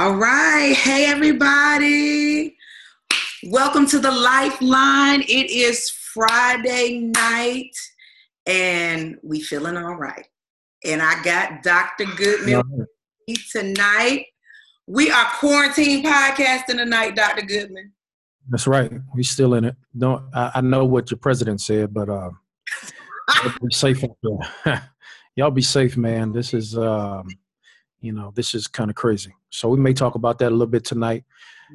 All right. Hey, everybody. Welcome to the Lifeline. It is Friday night and we feeling all right. And I got Dr. Goodman tonight. We are quarantine podcasting tonight, Dr. Goodman. That's right. We still in it. Don't I, I know what your president said, but uh be safe out there. Y'all be safe, man. This is um you know, this is kind of crazy. So we may talk about that a little bit tonight.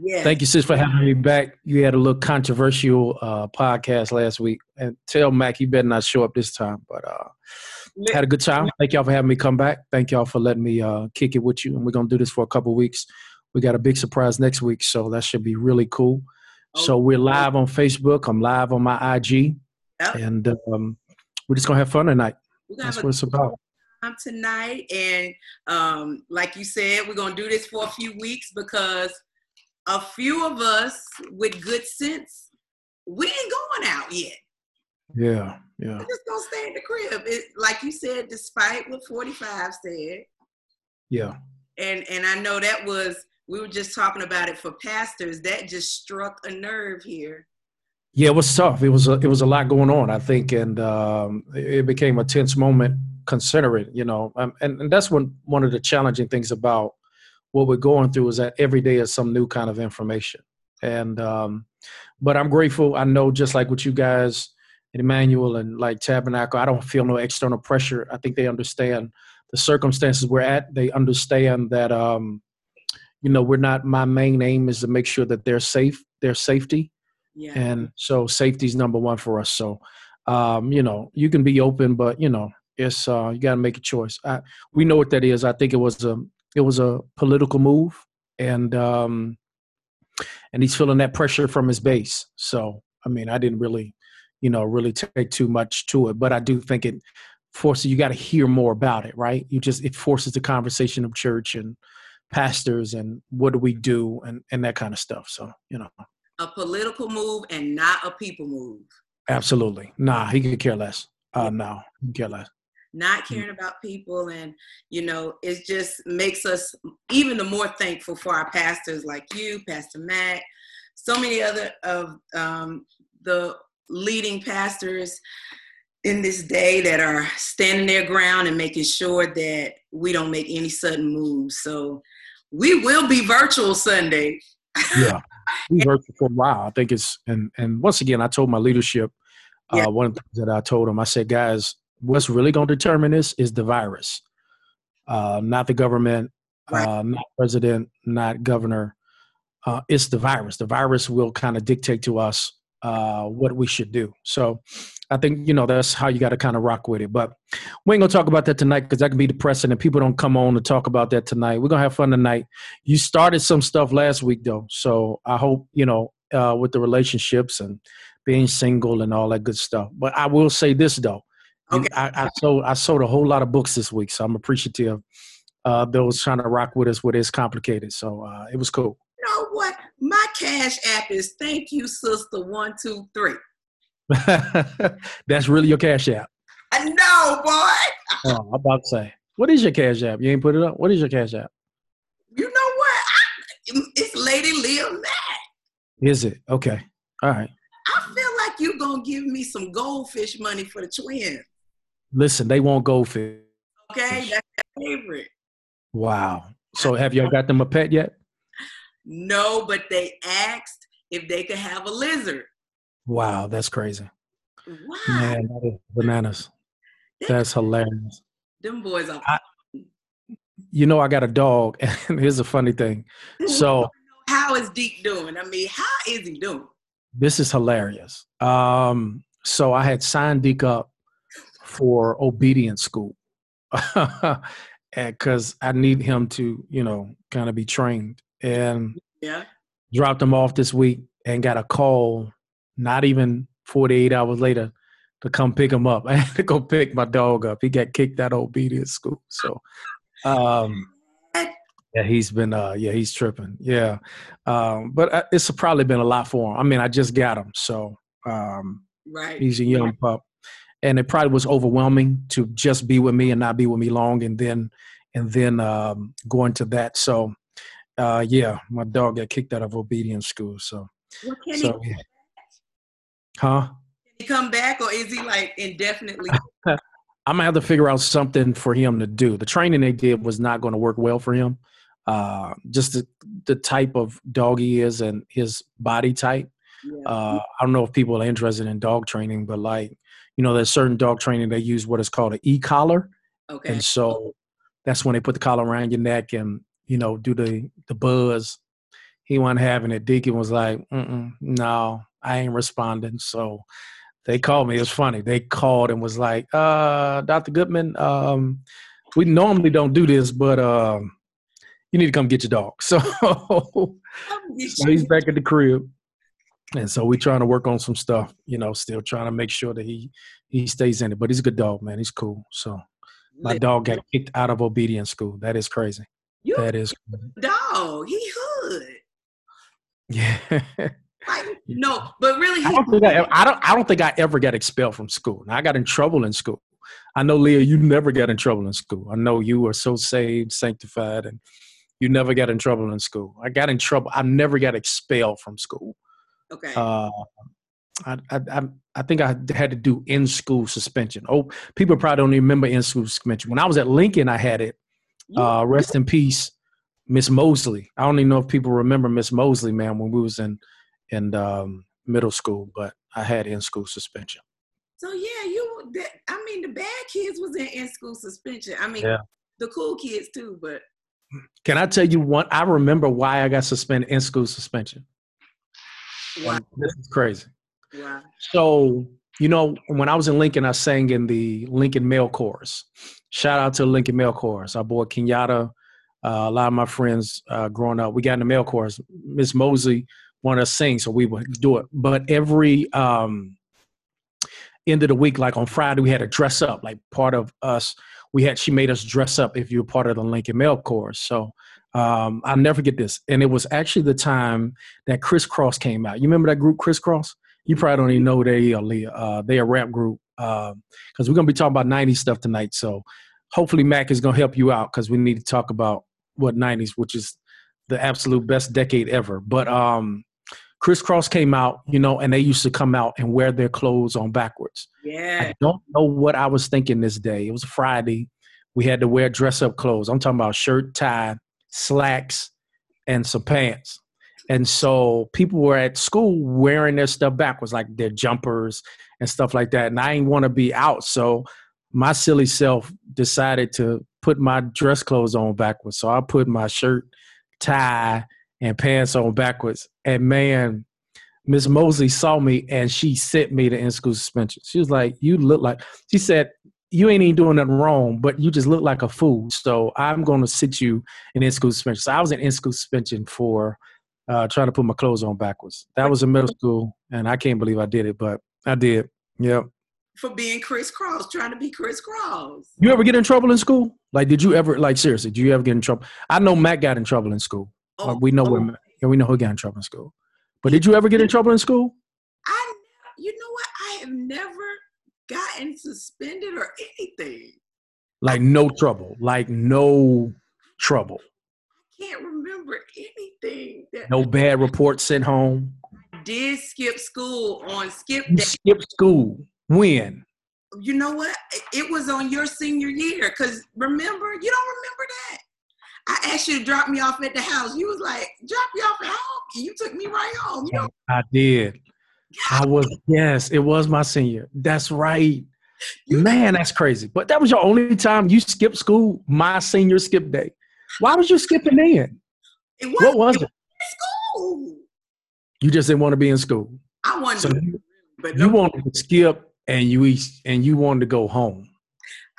Yeah. Thank you, sis, for having me back. You had a little controversial uh, podcast last week, and tell Mac he better not show up this time. But uh, had a good time. Thank y'all for having me come back. Thank y'all for letting me uh, kick it with you. And we're gonna do this for a couple weeks. We got a big surprise next week, so that should be really cool. So we're live on Facebook. I'm live on my IG, Yep. and um, we're just gonna have fun tonight. That's what it's about. Tonight. And um, like you said, we're gonna do this for a few weeks because a few of us with good sense, we ain't going out yet. Yeah, yeah, We're just gonna stay in the crib. It, like you said, despite what 45 said, yeah. and and I know that was we were just talking about it for pastors. That just struck a nerve here. Yeah, it was tough. It was a, it was a lot going on, I think, and um, it became a tense moment. Consider it, you know, um, and and that's one one of the challenging things about what we're going through is that every day is some new kind of information. And um, but I'm grateful. I know, just like with you guys, and Emmanuel, and like Tabernacle, I don't feel no external pressure. I think they understand the circumstances we're at. They understand that um, you know we're not. My main aim is to make sure that they're safe, their safety Yeah. and so safety's number one for us so um you know you can be open but you know it's uh you got to make a choice I, we know what that is i think it was a it was a political move and um and he's feeling that pressure from his base so i mean i didn't really you know really take too much to it but i do think it forces you got to hear more about it right you just it forces the conversation of church and pastors and what do we do and and that kind of stuff so you know a political move and not a people move. Absolutely. Nah, he could care less. Uh, no, he could care less. Not caring about people, and you know, it just makes us even the more thankful for our pastors like you, Pastor Matt, so many other of um, the leading pastors in this day that are standing their ground and making sure that we don't make any sudden moves. So we will be virtual Sunday. Yeah. We worked for a while. I think it's and and once again I told my leadership, uh, Yeah. one of the things that I told them, I said, guys, what's really gonna determine this is the virus. Uh, not the government, Right. uh, not president, not governor. Uh, it's the virus. The virus will kind of dictate to us uh, what we should do. So I think, you know, that's how you got to kind of rock with it. But we ain't going to talk about that tonight because that can be depressing and people don't come on to talk about that tonight. We're going to have fun tonight. You started some stuff last week, though. So I hope, you know, uh, with the relationships and being single and all that good stuff. But I will say this, though. Okay. I, I sold I sold a whole lot of books this week, so I'm appreciative. Uh, those trying to rock with us with it's complicated, so uh, it was cool. You know what? My cash app is thank you, sister. One, two, three. That's really your cash app. I know, boy. Oh, I'm about to say, what is your cash app? You ain't put it up. What is your cash app? You know what? I, it's Lady Leah Mack. Is it okay? All right. I feel like you're gonna give me some goldfish money for the twins. Listen, they won't go fit. Okay, that's their favorite. Wow. So have y'all got them a pet yet? No, but they asked if they could have a lizard. Wow, that's crazy. Wow, Man, that is bananas. That's hilarious. them boys are. I- You know, I got a dog, and here's a funny thing. So how is Deke doing? I mean, how is he doing? this is hilarious. Um, so I had signed Deke up for obedience school, because I need him to, you know, kind of be trained. And Yeah. dropped him off this week and got a call not even 48 hours later to come pick him up. I had to go pick my dog up. He got kicked out of obedience school. So um yeah, he's been uh yeah, he's tripping. Yeah. Um but uh, it's probably been a lot for him. I mean, I just got him. So um Right. he's a young pup. And it probably was overwhelming to just be with me and not be with me long and then and then um go into that. So Uh, yeah, my dog got kicked out of obedience school. So, Well, can so he, yeah. huh? can he come back or is he like indefinitely? I'm gonna have to figure out something for him to do. The training they did was not going to work well for him. Uh, just the, the type of dog he is and his body type. Yeah. Uh, I don't know if people are interested in dog training, but like, you know, there's certain dog training they use what is called an e-collar, okay. and so that's when they put the collar around your neck and you know do the the buzz. He wasn't having it. Deacon was like, Mm-mm, "No, I ain't responding." So they called me. It was funny. They called and was like, uh, "Dr. Goodman, um, we normally don't do this, but um, you need to come get your dog." So, so he's back at the crib, and so we're trying to work on some stuff. You know, still trying to make sure that he he stays in it. But he's a good dog, man. He's cool. So my dog got kicked out of obedience school. That is crazy. You That is, dog. He hood. yeah. Like, no, but really, I don't think I, ever, I don't. I don't think I ever got expelled from school. Now I got in trouble in school. I know, Leah, you never got in trouble in school. I know you are so saved, sanctified, and you never got in trouble in school. I got in trouble. I never got expelled from school. Okay. Uh, I, I, I, think I had to do in school suspension. Oh, people probably don't even remember in school suspension. When I was at Lincoln, I had it. Uh, rest in peace, Miss Mosley. I don't even know if people remember Miss Mosley, man, when we was in in um, middle school, but I had in school suspension. so yeah, you. That, I mean, the bad kids was in in school suspension. I mean, Yeah. the cool kids too. But Can I tell you one? I remember why I got suspended in school suspension. Wow, This is crazy. wow. So, you know, when I was in Lincoln, I sang in the Lincoln Male Chorus. Shout out to Lincoln Male Chorus. Our boy Kenyatta, uh, a lot of my friends uh, growing up, we got in the male chorus. Miss Mosley wanted us to sing, so we would do it. But every um, end of the week, like on Friday, we had to dress up. Like part of us, we had she made us dress up if you were part of the Lincoln Male Chorus. So um, I'll never get this. And it was actually the time that Kris Kross came out. You remember that group, Kris Kross? You probably don't even know they are Leah. Uh, they a rap group because we're gonna be talking about '90s stuff tonight. So hopefully Mac is gonna help you out because we need to talk about what '90s, which is the absolute best decade ever. But um, Kris Kross came out, you know, and they used to come out and wear their clothes on backwards. Yeah. I don't know what I was thinking this day. It was a Friday. We had to wear dress up clothes. I'm talking about shirt, tie, slacks, and some pants. And so people were at school wearing their stuff backwards, like their jumpers and stuff like that. And I didn't want to be out. So my silly self decided to put my dress clothes on backwards. So I put my shirt, tie, and pants on backwards. And man, Miss Mosley saw me and she sent me to in school suspension. She was like, You look like, she said, You ain't even doing nothing wrong, but you just look like a fool. So I'm going to sit you in in school suspension. So I was in in school suspension for uh, trying to put my clothes on backwards. That was in middle school, and I can't believe I did it, but I did. Yep. For being Kris Kross, trying to be Kris Kross. You ever get in trouble in school? Like, did you ever, like, seriously, did you ever get in trouble? I know Matt got in trouble in school. Uh, we know oh, where, yeah, we know who got in trouble in school. But did you ever get in trouble in school? I, you know what? I have never gotten suspended or anything. Like, no trouble. Like, no trouble. I can't remember anything that No bad reports sent home. did skip school on skip day. skipped school. When? You know what? It was on your senior year. Cause remember, you don't remember that. I asked you to drop me off at the house. You was like, drop me off at home. And you took me right home. You know, I did. I was, yes, it was my senior. That's right. Man, that's crazy. But that was your only time you skipped school, my senior skip day. Why was you skipping in? it What wasn't was it? school. You just didn't want to be in school. I wanted So to, you, but you no, wanted to skip and you and you wanted to go home.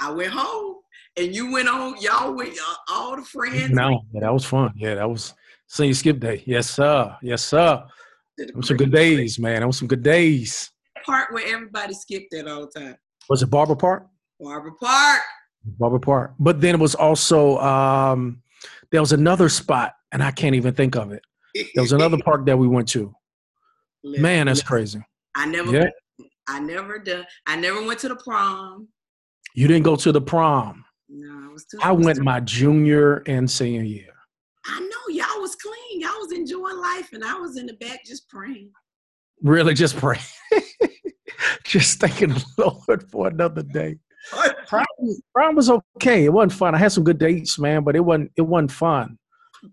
I went home and you went on, y'all went, uh, all the friends. No, that was fun. Yeah, that was senior skip day. Yes, sir. Yes, sir. Them some good days, man. That was some good days. Part where everybody skipped at all the time. Was it Barber Park? Barbara Park. Barber Park. But then it was also um, there was another spot, and I can't even think of it. There was another park that we went to. Listen, Man, that's crazy. I never, Yeah. I never done. I never went to the prom. You didn't go to the prom. No, I was too. I went my junior and senior year. I know y'all was clean. Y'all was enjoying life, and I was in the back just praying. Really, just praying. just thanking the Lord for another day. Prom, prom was okay. It wasn't fun. I had some good dates, man, but it wasn't. It wasn't fun.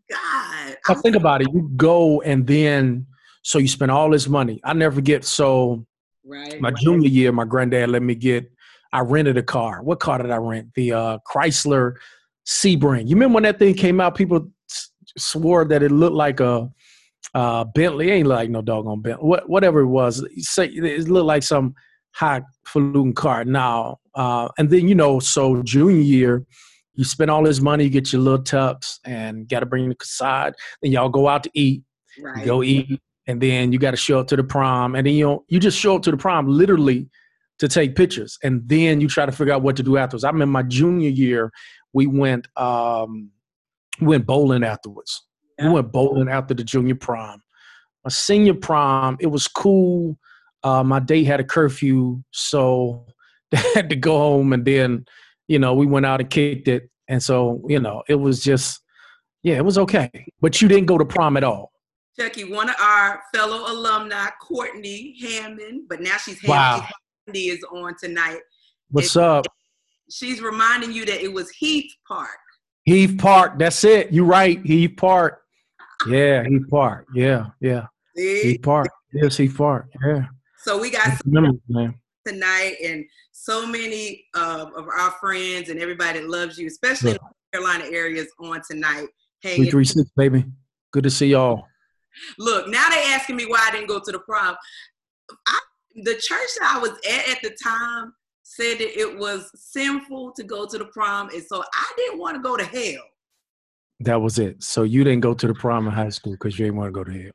God, I think about it. You go and then so you spend all this money. I never forget. So right. my junior year, my granddad let me get. I rented a car. What car did I rent? The uh, Chrysler Sebring. You remember when that thing came out? People s- swore that it looked like a uh, Bentley. It ain't like no doggone Bentley. What, whatever it was, say it looked like some highfalutin car. Now, uh, and then you know, so junior year, you spend all this money, you get your little tux, and got to bring the side. Then y'all go out to eat. right. Go eat, and then you got to show up to the prom, and then you know, you just show up to the prom literally to take pictures, and then you try to figure out what to do afterwards. I remember my junior year, we went um, we went bowling afterwards. Yeah. We went bowling after the junior prom. My senior prom, it was cool. Uh, my date had a curfew, so they had to go home, and then you know we went out and kicked it, and so you know it was just yeah, it was okay. But you didn't go to prom at all. Chucky, one of our fellow alumni, Courtney Hammond, but now she's. Hammond Courtney is on tonight. What's up? She's reminding you that it was Heath Park. Heath Park. That's it. You right. Heath Park. Yeah, Heath Park. Yeah, yeah. See? Heath Park. Yes, Heath Park. Yeah. So we got man. tonight and so many uh, of our friends and everybody that loves you, especially in the Carolina areas on tonight. Three Hanging. three six, baby. Good to see y'all. Look, now they asking me why I didn't go to the prom. I, the church that I was at at the time said that it was sinful to go to the prom, and so I didn't want to go to hell. That was it. So you didn't go to the prom in high school because you didn't want to go to hell.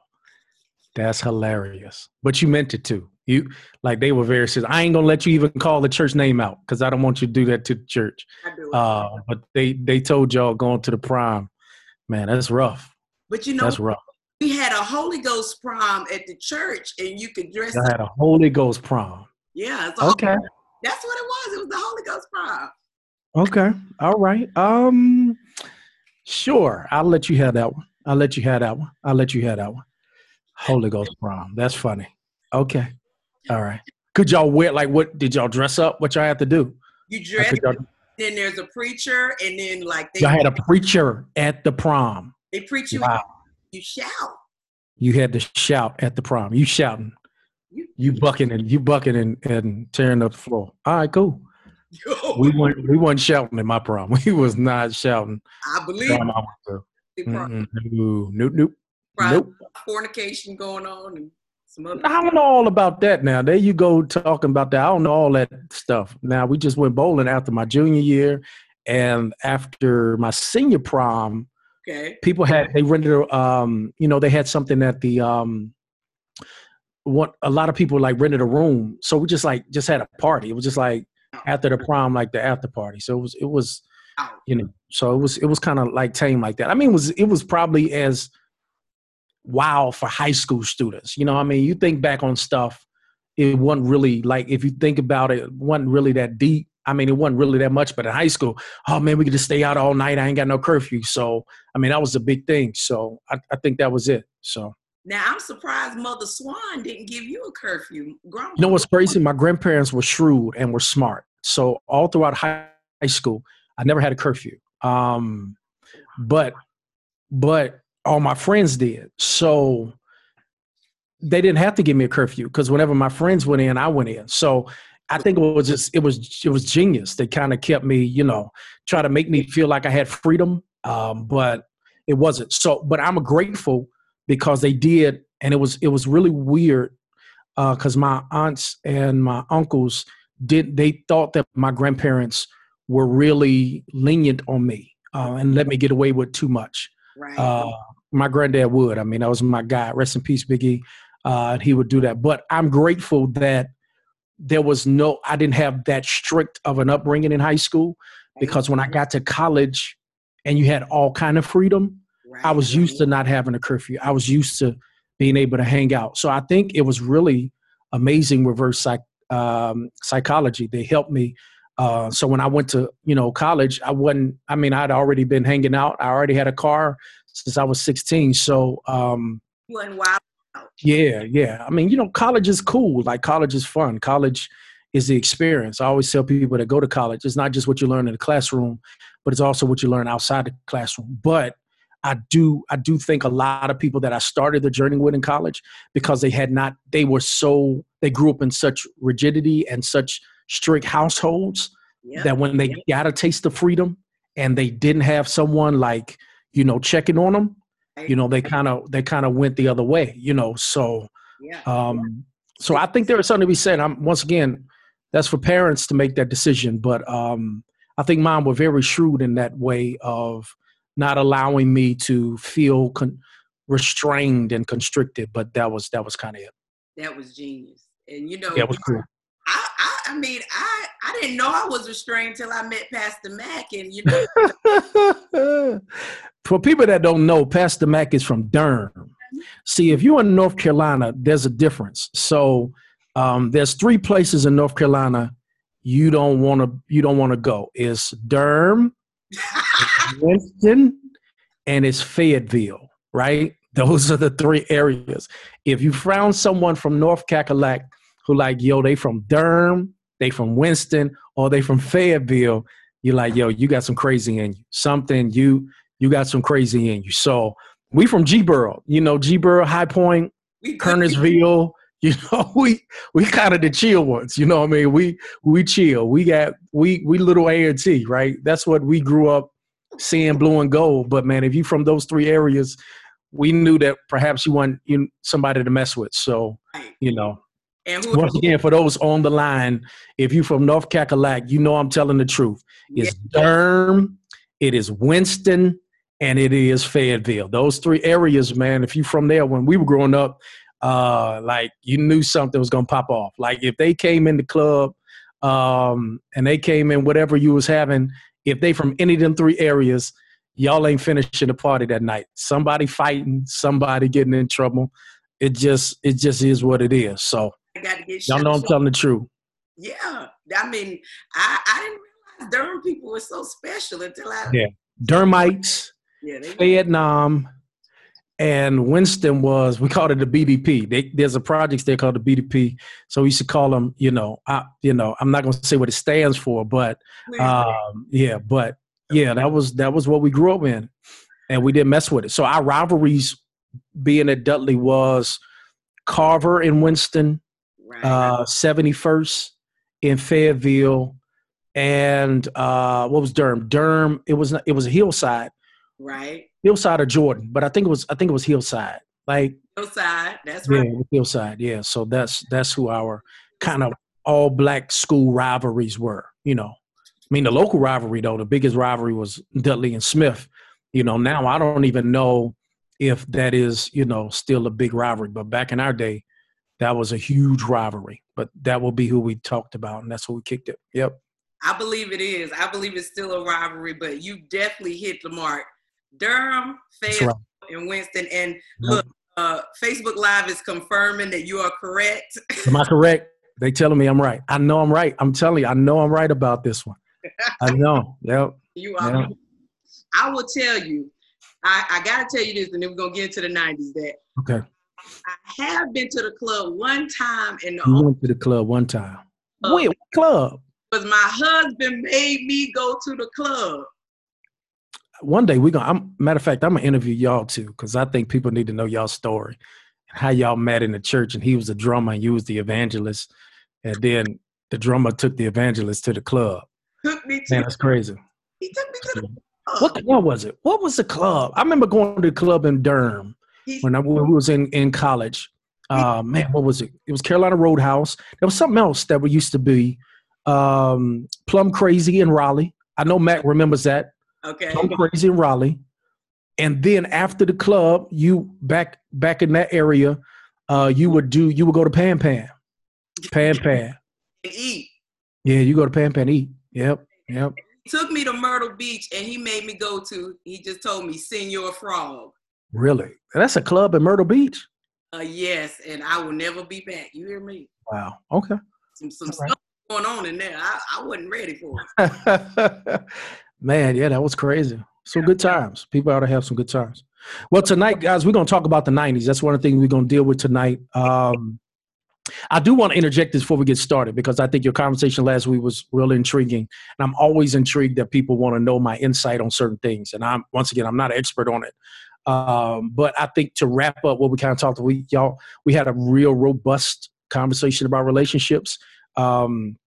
That's hilarious. But you meant it to. You like they were very serious. I ain't gonna let you even call the church name out because I don't want you to do that to the church. I do it. Uh, but they they told y'all going to the prom. Man, that's rough. but you know, That's rough. we had a Holy Ghost prom at the church, and you could dress I had a Holy Ghost prom. Yeah, Okay. That's what it was. It was the Holy Ghost prom. Okay. All right. Um sure. I'll let you have that one. I'll let you have that one. I'll let you have that one. Holy Ghost prom. That's funny. Okay. All right. Could y'all wear like what did y'all dress up? What y'all have to do? You dress, then there's a preacher, and then like they y'all had a preacher at the prom. they preach you, Wow. you shout. You had to shout at the prom. You shouting. You bucking and you bucking and, and tearing up the floor. All right, cool. We weren't we weren't shouting at my prom. We was not shouting. I believe I. No, nope, nope. prom- Nope. fornication going on and some other. I don't know all about that now. There you go talking about that. I don't know all that stuff. Now we just went bowling after my junior year and after my senior prom, Okay. people had they rented um, you know, they had something at the um what a lot of people like rented a room. So we just like just had a party. It was just like oh. after the prom, like the after party. So it was it was oh. you know, so it was it was kind of like tame like that. I mean, it was it was probably as wow for high school students. You know, I mean, you think back on stuff, it wasn't really like if you think about it, it wasn't really that deep. I mean, it wasn't really that much, but in high school, oh man, we could just stay out all night. I ain't got no curfew. So, I mean, that was a big thing. So, I, I think that was it. So, Now I'm surprised Mother Swan didn't give you a curfew. Grandma, you know what's crazy? My grandparents were shrewd and were smart. So, all throughout high school, I never had a curfew. Um, but, but all my friends did. So, they didn't have to give me a curfew because whenever my friends went in, I went in. So I think it was just it was it was genius. They kind of kept me, you know, try to make me feel like I had freedom, um, but it wasn't. So, but I'm grateful because they did, and it was it was really weird because my aunts and my uncles did they thought that my grandparents were really lenient on me uh, and let me get away with too much right? uh, my granddad would. I mean, that was my guy. Rest in peace, Biggie. Uh, and he would do that. But I'm grateful that there was no, I didn't have that strict of an upbringing in high school because when I got to college and you had all kind of freedom, right. I was used to not having a curfew. I was used to being able to hang out. So I think it was really amazing reverse psych, um, psychology. They helped me. Uh, so when I went to you know college, I wasn't. I mean, I'd already been hanging out. I already had a car, since I was 16. So um, wild. yeah, yeah. I mean, you know, college is cool. Like college is fun. College is the experience. I always tell people that go to college, it's not just what you learn in the classroom, but it's also what you learn outside the classroom. But I do I do think a lot of people that I started the journey with in college because they had not they were so they grew up in such rigidity and such strict households Yeah. that when they got a taste of freedom and they didn't have someone like you know checking on them you know they kind of they kind of went the other way you know so yeah. um so i think there is something to be said i'm once again that's for parents to make that decision but um i think mom were very shrewd in that way of not allowing me to feel con- restrained and constricted but that was that was kind of it that was genius. And you know, yeah it was cool I, I, I mean, I, I didn't know I was restrained till I met Pastor Mac, and you know, For people that don't know, Pastor Mac is from Durham. See, if you're in North Carolina, there's a difference. So um, there's three places in North Carolina you don't want to you don't want to go. It's Durham, Winston, and it's Fayetteville. Right? Those are the three areas. If you found someone from North Cackalack who like, yo, they from Durham, they from Winston, or they from Fayetteville, you're like, yo, you got some crazy in you. Something you you got some crazy in you. So we from G Borough, you know, G Borough, High Point, Kernersville, you know, we we kind of the chill ones, you know what I mean? We we chill. We got we we little A and T, right? That's what we grew up seeing blue and gold. But man, if you from those three areas, we knew that perhaps you want you somebody to mess with. So, you know, And once again, for those on the line, if you from North Cackalack, you know I'm telling the truth. It's Durham, it is Winston, and it is Fayetteville. Those three areas, man. If you from there, when we were growing up, uh, like you knew something was gonna pop off. Like if they came in the club, um, and they came in whatever you was having, if they from any of them three areas, y'all ain't finishing the party that night. Somebody fighting, somebody getting in trouble. It just it just is what it is. So I got to get y'all know I'm telling the truth. Yeah, I mean, I, I didn't realize Durham people were so special until I. Yeah. Durhamites, Yeah, Fayettenam, and Winston was we called it the BDP. They, there's a project there called the BDP. So we used to call them, you know, I, you know, I'm not going to say what it stands for, but um, yeah, but yeah, that was that was what we grew up in, and we didn't mess with it. So our rivalries, being at Dudley, was Carver and Winston, right. uh, 71st in Fayetteville, and uh, what was Durham? Durham. It was it was a hillside, right. Hillside of Jordan, but I think it was I think it was hillside. Like Hillside. That's right. was hillside. Yeah, so that's that's who our kind of all black school rivalries were. You know, I mean the local rivalry though, the biggest rivalry was Dudley and Smith. You know, now I don't even know if that is you know still a big rivalry, but back in our day, that was a huge rivalry. But that will be who we talked about, and that's who we kicked it. Yep. I believe it is. I believe it's still a rivalry, but you definitely hit the mark. Durham, Fayetteville, and Winston. And look, uh, Facebook Live is confirming that you are correct. Am I correct? They telling me I'm right. I know I'm right. I'm telling you, I know I'm right about this one. I know. Yep. You are. Yeah. I will tell you. I, I gotta tell you this, and then we're gonna get into the '90s. That Okay. I have been to the club one time, and the You went to the club one time. Uh, Wait, what club? was my husband made me go to the club. One day we're gonna. I'm, matter of fact, I'm gonna interview y'all too because I think people need to know y'all story, and how y'all met in the church, and he was the drummer and you was the evangelist, and then the drummer took the evangelist to the club. Took me to. Man, that's crazy. he took me to the club. What club was it? What was the club? I remember going to the club in Durham He- when I when we was in in college. Uh, man, what was it? It was Carolina Roadhouse. There was something else that we used to be. Um, Plum Crazy in Raleigh. I know Matt remembers that. Okay. Crazy in Raleigh. And then after the club, you back back in that area, uh, you would do you would go to Pan Pan. Pan Pan. And eat. Yeah, you go to Pan Pan eat. Yep. Yep. He took me to Myrtle Beach, and he made me go to. He just told me, "Senor Frog." Really? That's a club in Myrtle Beach? Uh, yes, and I will never be back. You hear me? Wow. Okay. Some some All right. stuff going on in there. I, I wasn't ready for it. Man, yeah, that was crazy. So good times. People ought to have some good times. Well, tonight, guys, we're going to talk about the 90s. That's one of the things we're going to deal with tonight. Um, I do want to interject this before we get started because I think your conversation last week was really intriguing. And I'm always intrigued that people want to know my insight on certain things. And I'm, once again, I'm not an expert on it. Um, but I think to wrap up what we kind of talked, we y'all we had a real robust conversation about relationships. Um,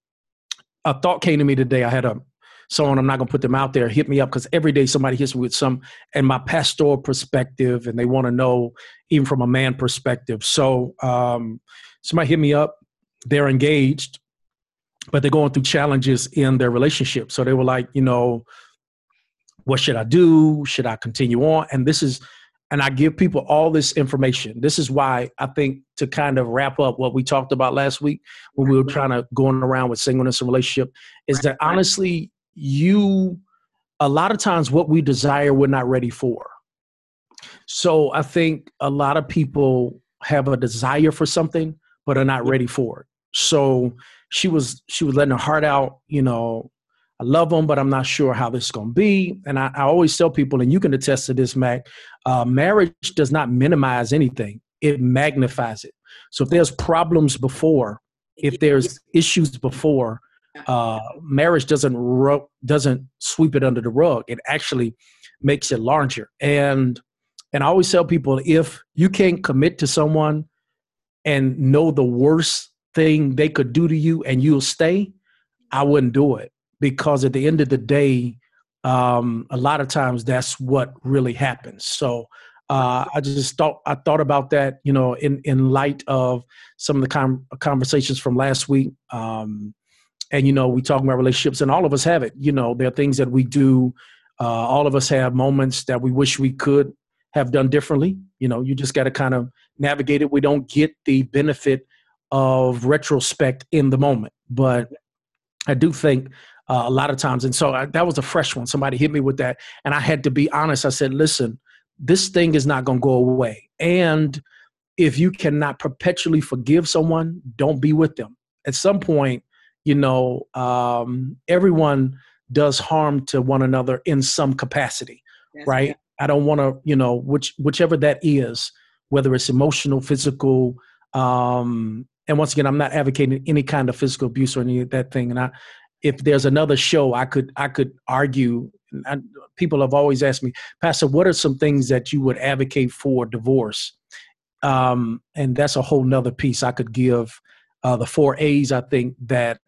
a thought came to me today. I had a someone I'm not gonna put them out there hit me up because every day somebody hits me with some and my pastoral perspective, and they want to know even from a man perspective. So um, somebody hit me up. They're engaged, but they're going through challenges in their relationship. So they were like, you know, what should I do? Should I continue on? And this is, and I give people all this information. This is why I think to kind of wrap up what we talked about last week when we were trying to going around with singleness and relationship is that honestly, you, a lot of times what we desire, we're not ready for. So I think a lot of people have a desire for something, but are not ready for it. So she was she was letting her heart out, you know, I love them, but I'm not sure how this is going to be. And I, I, always tell people, and you can attest to this, Mac, uh, marriage does not minimize anything, it magnifies it. So if there's problems before, if there's issues before, uh, marriage doesn't ru- doesn't sweep it under the rug. It actually makes it larger. And and I always tell people if you can't commit to someone and know the worst thing they could do to you and you'll stay, I wouldn't do it because at the end of the day, um, a lot of times that's what really happens. So uh, I just thought I thought about that, you know, in in light of some of the com- conversations from last week. Um, and you know, we talk about relationships, and all of us have it. You know, there are things that we do. Uh, all of us have moments that we wish we could have done differently. You know, you just got to kind of navigate it. We don't get the benefit of retrospect in the moment, but I do think uh, a lot of times. And so I, that was a fresh one. Somebody hit me with that. And I had to be honest. I said, listen, this thing is not going to go away. And if you cannot perpetually forgive someone, don't be with them. At some point, you know, um, everyone does harm to one another in some capacity, That's right? I don't want to, you know, which whichever that is, whether it's emotional, physical, um, and once again, I'm not advocating any kind of physical abuse or any of that thing. And I, if there's another show, I could I could argue. people have always asked me, Pastor, what are some things that you would advocate for divorce? Um, and that's a whole nother piece I could give. Uh, the four A's I think that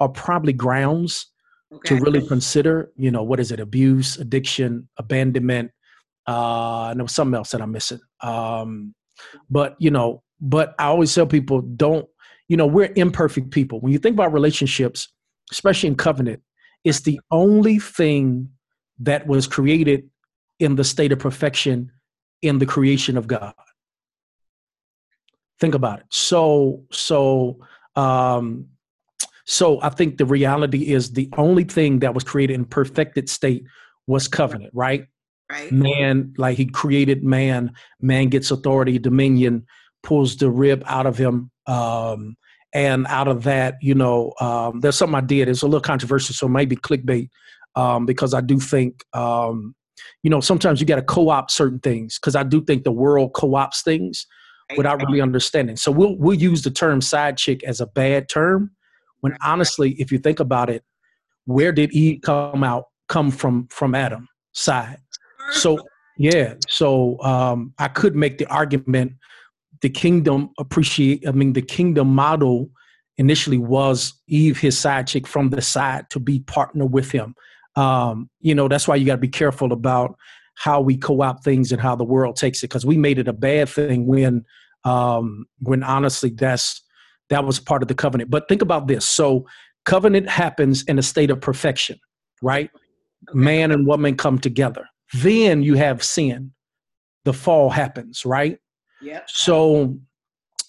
are probably grounds okay. to really consider. You know, what is it? Abuse, addiction, abandonment. Uh, and there was something else that I'm missing. Um, but you know, but I always tell people, don't. You know, we're imperfect people. When you think about relationships, especially in covenant, it's the only thing that was created in the state of perfection in the creation of God. Think about it. So, so, um, so I think the reality is the only thing that was created in perfected state was covenant, right? Right. Man, like he created man, man gets authority, dominion, pulls the rib out of him. Um, and out of that, you know, um, there's something I did. It's a little controversial, so maybe clickbait, um, because I do think, um, you know, sometimes you got to co-opt certain things because I do think the world co-ops things without really understanding. So we'll we'll use the term side chick as a bad term, when honestly, if you think about it, where did Eve come out? Come from from Adam side. So yeah, so um, I could make the argument the kingdom appreciate i mean the kingdom model initially was eve his side chick from the side to be partner with him um, you know that's why you got to be careful about how we co-opt things and how the world takes it because we made it a bad thing when um, when honestly that's that was part of the covenant. But think about this. So covenant happens in a state of perfection right? Man and woman come together. Then you have sin. The fall happens right? Yeah. So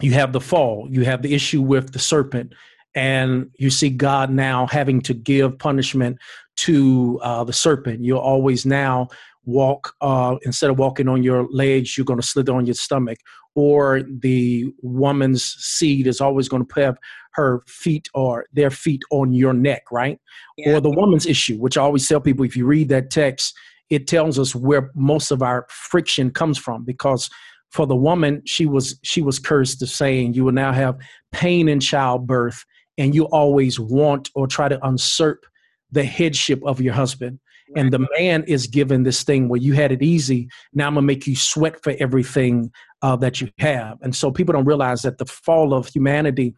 you have the fall, you have the issue with the serpent, and you see God now having to give punishment to uh, the serpent. You're always now walk, uh, instead of walking on your legs, you're going to slither on your stomach. Or the woman's seed is always going to have her feet or their feet on your neck, right? Yeah. Or the woman's issue, which I always tell people if you read that text, it tells us where most of our friction comes from because for the woman she was she was cursed to saying you will now have pain in childbirth and you always want or try to usurp the headship of your husband. And the man is given this thing where you had it easy now i'm gonna make you sweat for everything uh, that you have. And so people don't realize that the fall of humanity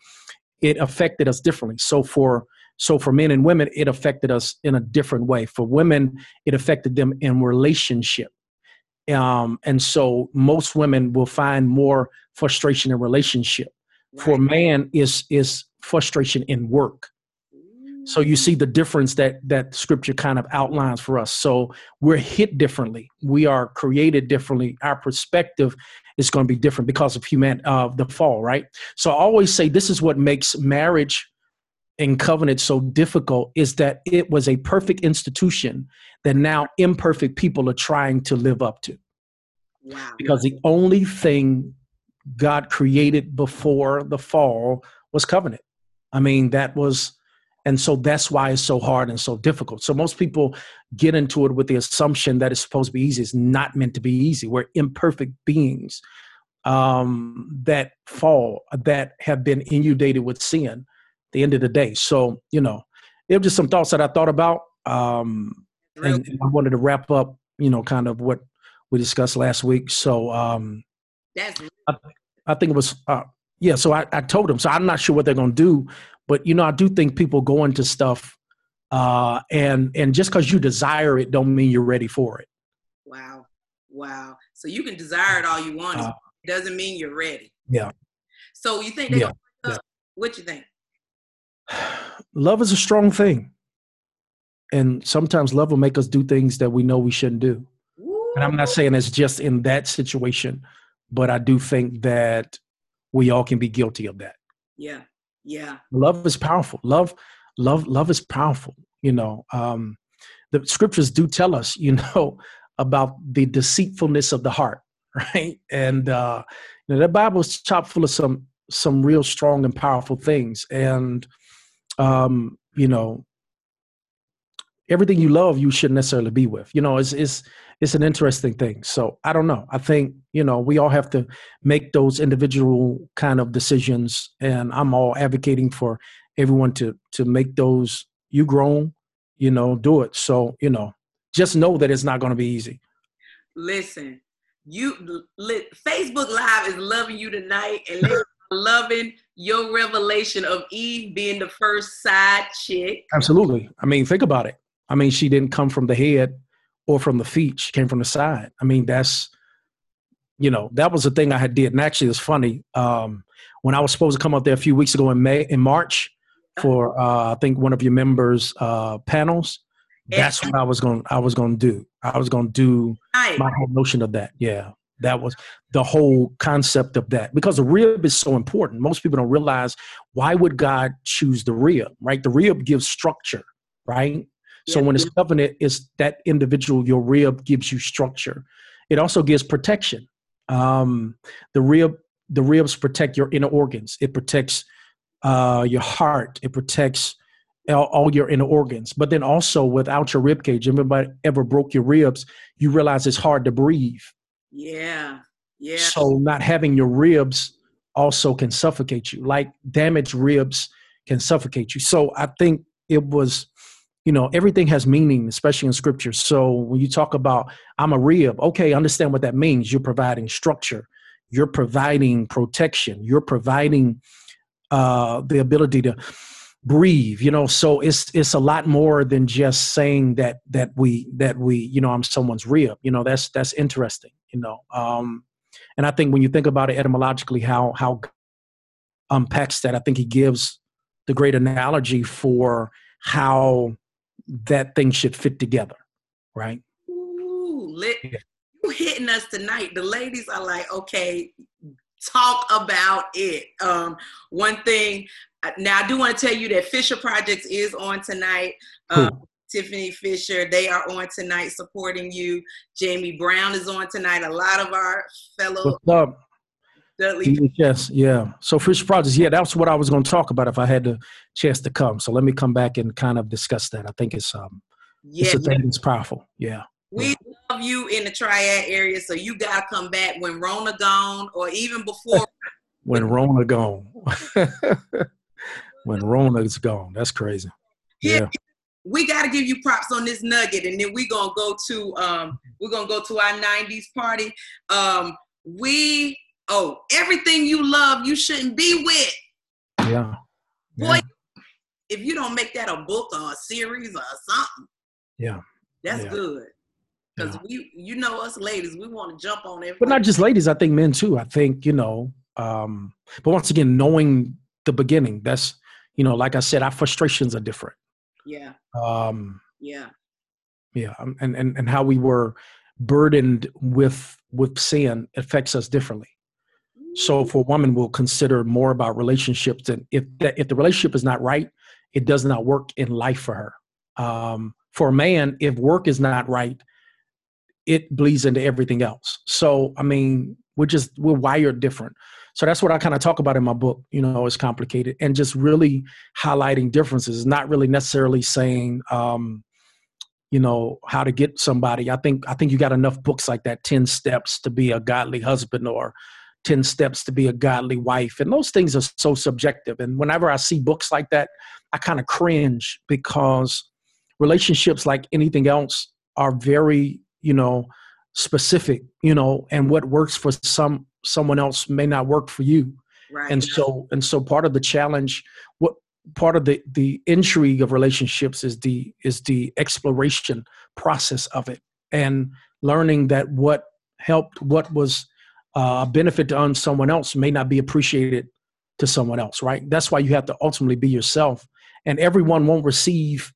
it affected us differently. So for so for men and women it affected us in a different way. For women it affected them in relationship. Um, and so most women will find more frustration in relationship. Right. for man is is frustration in work so you see the difference that that scripture kind of outlines for us. So we're hit differently. We are created differently. Our perspective is going to be different because of human of uh, the fall right? So i always say this is what makes marriage and covenant so difficult is that it was a perfect institution that now imperfect people are trying to live up to. Wow. because the only thing god created before the fall was covenant. I mean that was and so that's why it's so hard and so difficult. So most people get into it with the assumption that it's supposed to be easy. It's not meant to be easy. We're imperfect beings um, that fall, that have been inundated with sin. the end of the day. So you know, it was just some thoughts that I thought about, um, and, and I wanted to wrap up. You know, kind of what we discussed last week. So um, that's. I, I think it was. Uh, yeah, so I, I told them. So I'm not sure what they're going to do but you know, I do think people go into stuff, uh, and and just because you desire it, don't mean you're ready for it. Wow, wow. So you can desire it all you want. Uh, it doesn't mean you're ready. Yeah. So you think they yeah, yeah. What you think? Love is a strong thing, and sometimes love will make us do things that we know we shouldn't do. Ooh. And I'm not saying it's just in that situation, but I do think that we all can be guilty of that. Yeah. Yeah. Love is powerful. Love, love, love is powerful. You know, um, the scriptures do tell us, you know, about the deceitfulness of the heart, right? And uh, you know, the Bible's chock full of some some real strong and powerful things. And um, you know, everything you love, you shouldn't necessarily be with. You know, it's it's it's an interesting thing. So I don't know. I think you know we all have to make those individual kind of decisions, and I'm all advocating for everyone to to make those. You grown, you know, do it. So you know, just know that it's not going to be easy. Listen, you li- Facebook Live is loving you tonight, and loving your revelation of Eve being the first side chick. Absolutely. I mean, think about it. I mean, she didn't come from the head or from the feet. She came from the side. I mean, that's, you know, that was the thing I had did. And actually, it's funny. Um, when I was supposed to come up there a few weeks ago in May, in March, for uh, I think one of your members' uh, panels, that's what I was going. I was going to do. I was going to do my whole notion of that. Yeah, that was the whole concept of that because the rib is so important. Most people don't realize why would God choose the rib, right? The rib gives structure, right? So yeah. when it's covenant, it's that individual, your rib gives you structure. It also gives protection. Um, the rib, the ribs protect your inner organs. It protects uh, your heart. It protects all, all, your inner organs. But then also, without your rib cage, everybody ever broke your ribs, you realize it's hard to breathe. Yeah, yeah. So not having your ribs also can suffocate you. Like damaged ribs can suffocate you. So I think it was you know everything has meaning especially in scripture. So when you talk about i'm a rib okay understand what that means. You're providing structure. You're providing protection. You're providing uh the ability to breathe you know? So it's it's a lot more than just saying that that we that we you know i'm someone's rib. You know that's that's interesting you know? Um and i think when you think about it etymologically how how unpacks that i think he gives the great analogy for how that thing should fit together, right? Ooh, lit. Yeah. You hitting us tonight. The ladies are like, okay, talk about it. Um, one thing. Uh, now, I do want to tell you that Fisher Projects is on tonight. Um, cool. Tiffany Fisher, they are on tonight supporting you. Jamie Brown is on tonight. A lot of our fellow Yes, yeah. So Fisher Projects, yeah, that's what I was going to talk about if I had the chance to come. So let me come back and kind of discuss that. I think it's um, yeah, it's a thing that's powerful. Yeah. We love you in the triad area, so you gotta come back when Rona gone, or even before. when Rona gone. when Rona's gone, that's crazy. Yeah. yeah. We got to give you props on this nugget, and then we're gonna go to um, we're gonna go to our '90s party. Um, we oh everything you love, you shouldn't be with. Yeah. Boy, if you don't make that a book or a series or something, yeah, that's yeah. good. Because yeah. we, you know, us ladies, we want to jump on everything. But not just ladies. I think men too. I think you know. Um, but once again, knowing the beginning, that's you know, like I said, our frustrations are different. Yeah. Um, yeah. Yeah, um, and and and how we were burdened with with sin affects us differently. So for a woman, we'll consider more about relationships, and if if the relationship is not right, it does not work in life for her. Um, for a man, if work is not right, it bleeds into everything else. So I mean, we're just we're wired different. So that's what I kind of talk about in my book. You know, it's complicated and just really highlighting differences, not really necessarily saying, um, you know, how to get somebody. I think I think you got enough books like that, Ten Steps to be a godly husband or 10 steps to be a godly wife. And those things are so subjective. And whenever I see books like that, I kind of cringe because relationships, like anything else, are very, you know, specific, you know, and what works for some someone else may not work for you. Right. And so and so part of the challenge, what part of the the intrigue of relationships is the is the exploration process of it and learning that what helped what was uh, a benefit to someone else may not be appreciated to someone else, right? That's why you have to ultimately be yourself, and everyone won't receive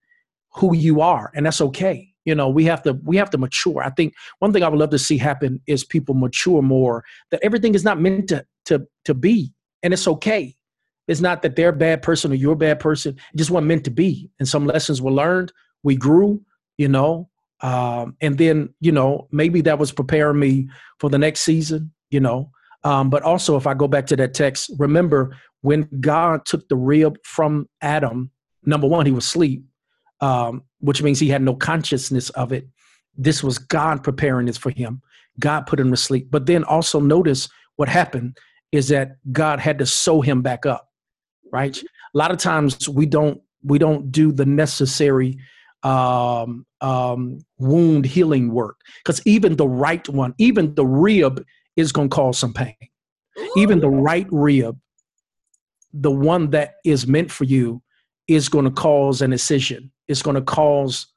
who you are, and that's okay. You know, we have to we have to mature. I think one thing I would love to see happen is people mature more. That everything is not meant to to to be, and it's okay. It's not that they're a bad person or you're a bad person. It just wasn't meant to be. And some lessons were learned. We grew. You know, um, and then you know maybe that was preparing me for the next season you know. Um, but also, if I go back to that text, remember when God took the rib from Adam, number one, he was asleep, um, which means he had no consciousness of it. This was God preparing this for him. God put him to sleep. But then also notice what happened is that God had to sew him back up, right? A lot of times we don't we don't do the necessary um, um, wound healing work because even the right one, even the rib is going to cause some pain. Ooh. Even the right rib, the one that is meant for you, is going to cause an incision. It's going to cause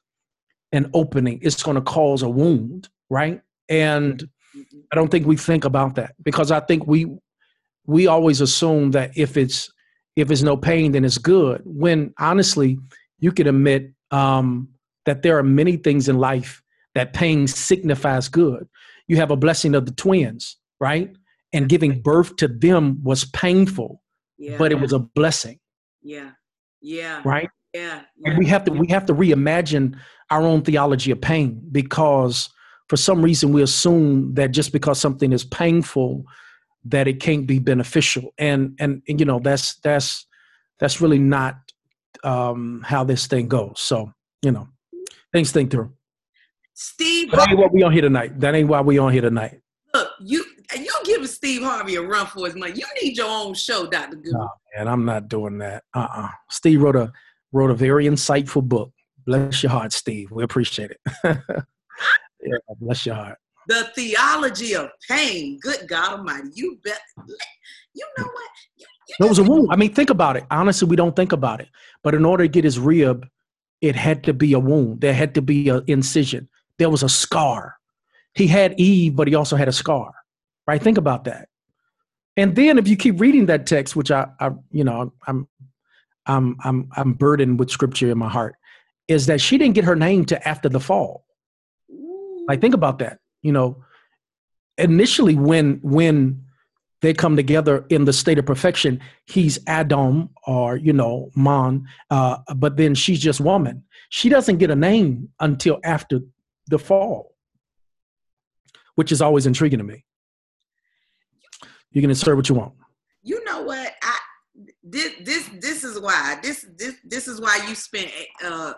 an opening. It's going to cause a wound, right? And I don't think we think about that because I think we we always assume that if it's if it's no pain, then it's good. When honestly, you can admit um, that there are many things in life that pain signifies good you have a blessing of the twins, right? And giving birth to them was painful, yeah. but it was a blessing. Yeah. Yeah. Right? Yeah. yeah. And we have to we have to reimagine our own theology of pain because for some reason we assume that just because something is painful that it can't be beneficial and and, and you know that's that's that's really not um how this thing goes so you know things think through Steve. That ain't what we on here tonight. That ain't why we on here tonight. Look, you you giving Steve Harvey a run for his money. You need your own show, Doctor Good. No, man, I'm not doing that. Uh uh-uh. uh Steve wrote a wrote a very insightful book. Bless your heart, Steve. We appreciate it. yeah, bless your heart. The theology of pain. Good God Almighty, you bet. You know what? You, you there was a wound. I mean, think about it. Honestly, we don't think about it. But in order to get his rib, it had to be a wound. There had to be an incision there was a scar. He had Eve, but he also had a scar. Right? Think about that. And then if you keep reading that text, which I, I you know, I'm I'm I'm I'm burdened with scripture in my heart, is that she didn't get her name to after the fall. Like think about that. You know, initially when when they come together in the state of perfection, he's Adam or you know Man, uh, but then she's just woman. She doesn't get a name until after the fall, which is always intriguing to me. You can insert what you want. You know what? I this this this is why this this this is why you spent uh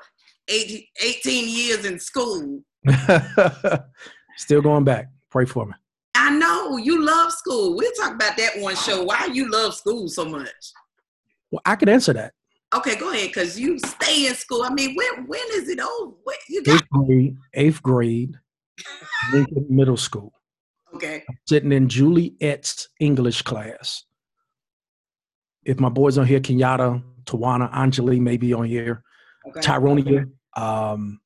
18, 18 years in school Still going back. Pray for me. I know you love school. We'll talk about that one show. Why you love school so much? Well, I could answer that. Okay, go ahead, because you stay in school. I mean, when when is it over? When, you got Eighth grade, eighth grade, Lincoln Middle School. okay. Sitting in Juliet's English class. If my boys on here, Kenyatta, Tawana, Anjali may be on here. Okay. Tyronia. Um,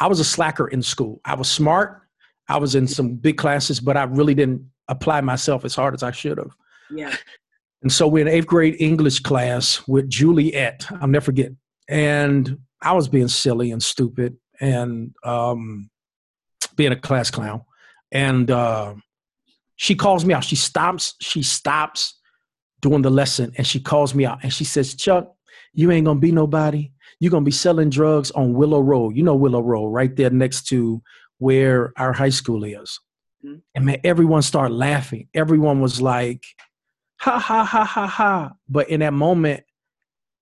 I was a slacker in school. I was smart. I was in some big classes, but I really didn't apply myself as hard as I should have. Yeah. And so we're in eighth grade English class with Juliet. I'll never forget. And I was being silly and stupid and um, being a class clown. And uh, she calls me out. She stops. She stops doing the lesson and she calls me out and she says, "Chuck, you ain't gonna be nobody. You're gonna be selling drugs on Willow Road. You know Willow Road, right there next to where our high school is." Mhm. And man, everyone started laughing. Everyone was like, "Ha ha ha ha ha!" But in that moment,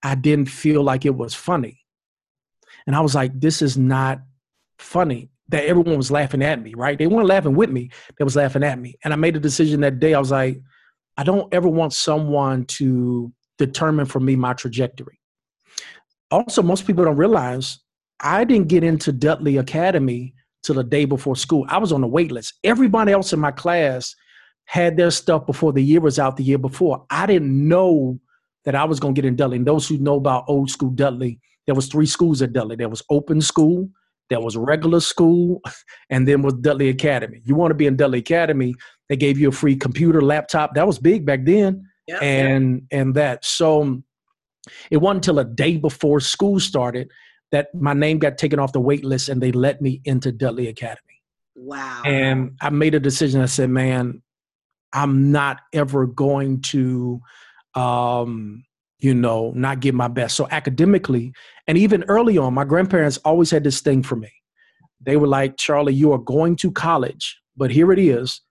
I didn't feel like it was funny, and I was like, "This is not funny." That everyone was laughing at me, right? They weren't laughing with me; they was laughing at me. And I made a decision that day. I was like, I don't ever want someone to determine for me my trajectory. Also, most people don't realize I didn't get into Dudley Academy till the day before school. I was on the wait list. Everybody else in my class had their stuff before the year was out the year before. I didn't know that I was going to get in Dudley. And those who know about old school Dudley, there was three schools at Dudley. There was open school, there was regular school, and then was Dudley Academy. You want to be in Dudley Academy, they gave you a free computer, laptop. That was big back then Yep. and and that so it wasn't until a day before school started that my name got taken off the wait list and they let me into Dudley Academy. wow. And I made a decision. I said, man, I'm not ever going to, um, you know, not give my best. So academically, and even early on, my grandparents always had this thing for me. They were like, Charlie, you are going to college, but here it is.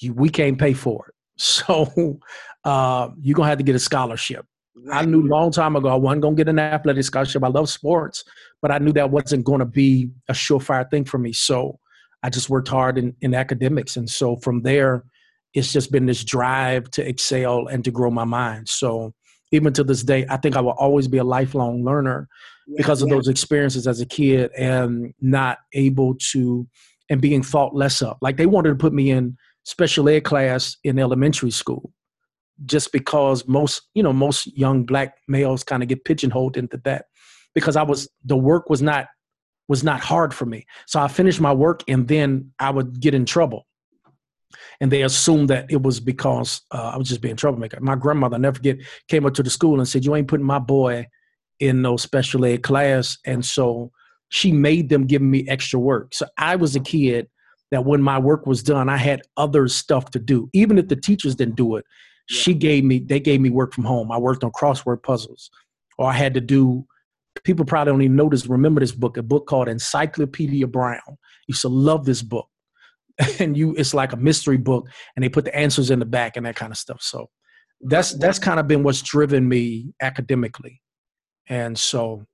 You, we can't pay for it. So uh, you're going to have to get a scholarship. I knew a long time ago I wasn't going to get an athletic scholarship. I love sports, but I knew that wasn't going to be a surefire thing for me. So I just worked hard in, in academics. And so from there, it's just been this drive to excel and to grow my mind. So even to this day, I think I will always be a lifelong learner Yeah, because of yeah. those experiences as a kid and not able to, and being thought less of. Like they wanted to put me in special ed class in elementary school just because most you know most young black males kind of get pigeonholed into that because i was the work was not was not hard for me so i finished my work and then i would get in trouble and they assumed that it was because uh, i was just being a troublemaker. My grandmother I never forget came up to the school and said you ain't putting my boy in no special ed class. And so she made them give me extra work. So i was a kid that when my work was done i had other stuff to do. Even if the teachers didn't do it Yeah. she gave me they gave me work from home. I worked on crossword puzzles. Or i had to do people probably don't even know this remember this book a book called encyclopedia brown. Used to love this book and you it's like a mystery book and they put the answers in the back and that kind of stuff so that's that's kind of been what's driven me academically and so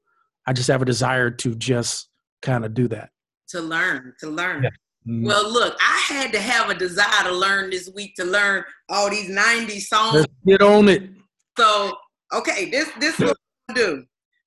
i just have a desire to just kind of do that to learn, to learn. Yeah. Mm. Well, look, I had to have a desire to learn this week to learn all these 90s songs. let's get on it So, okay, this this is what do.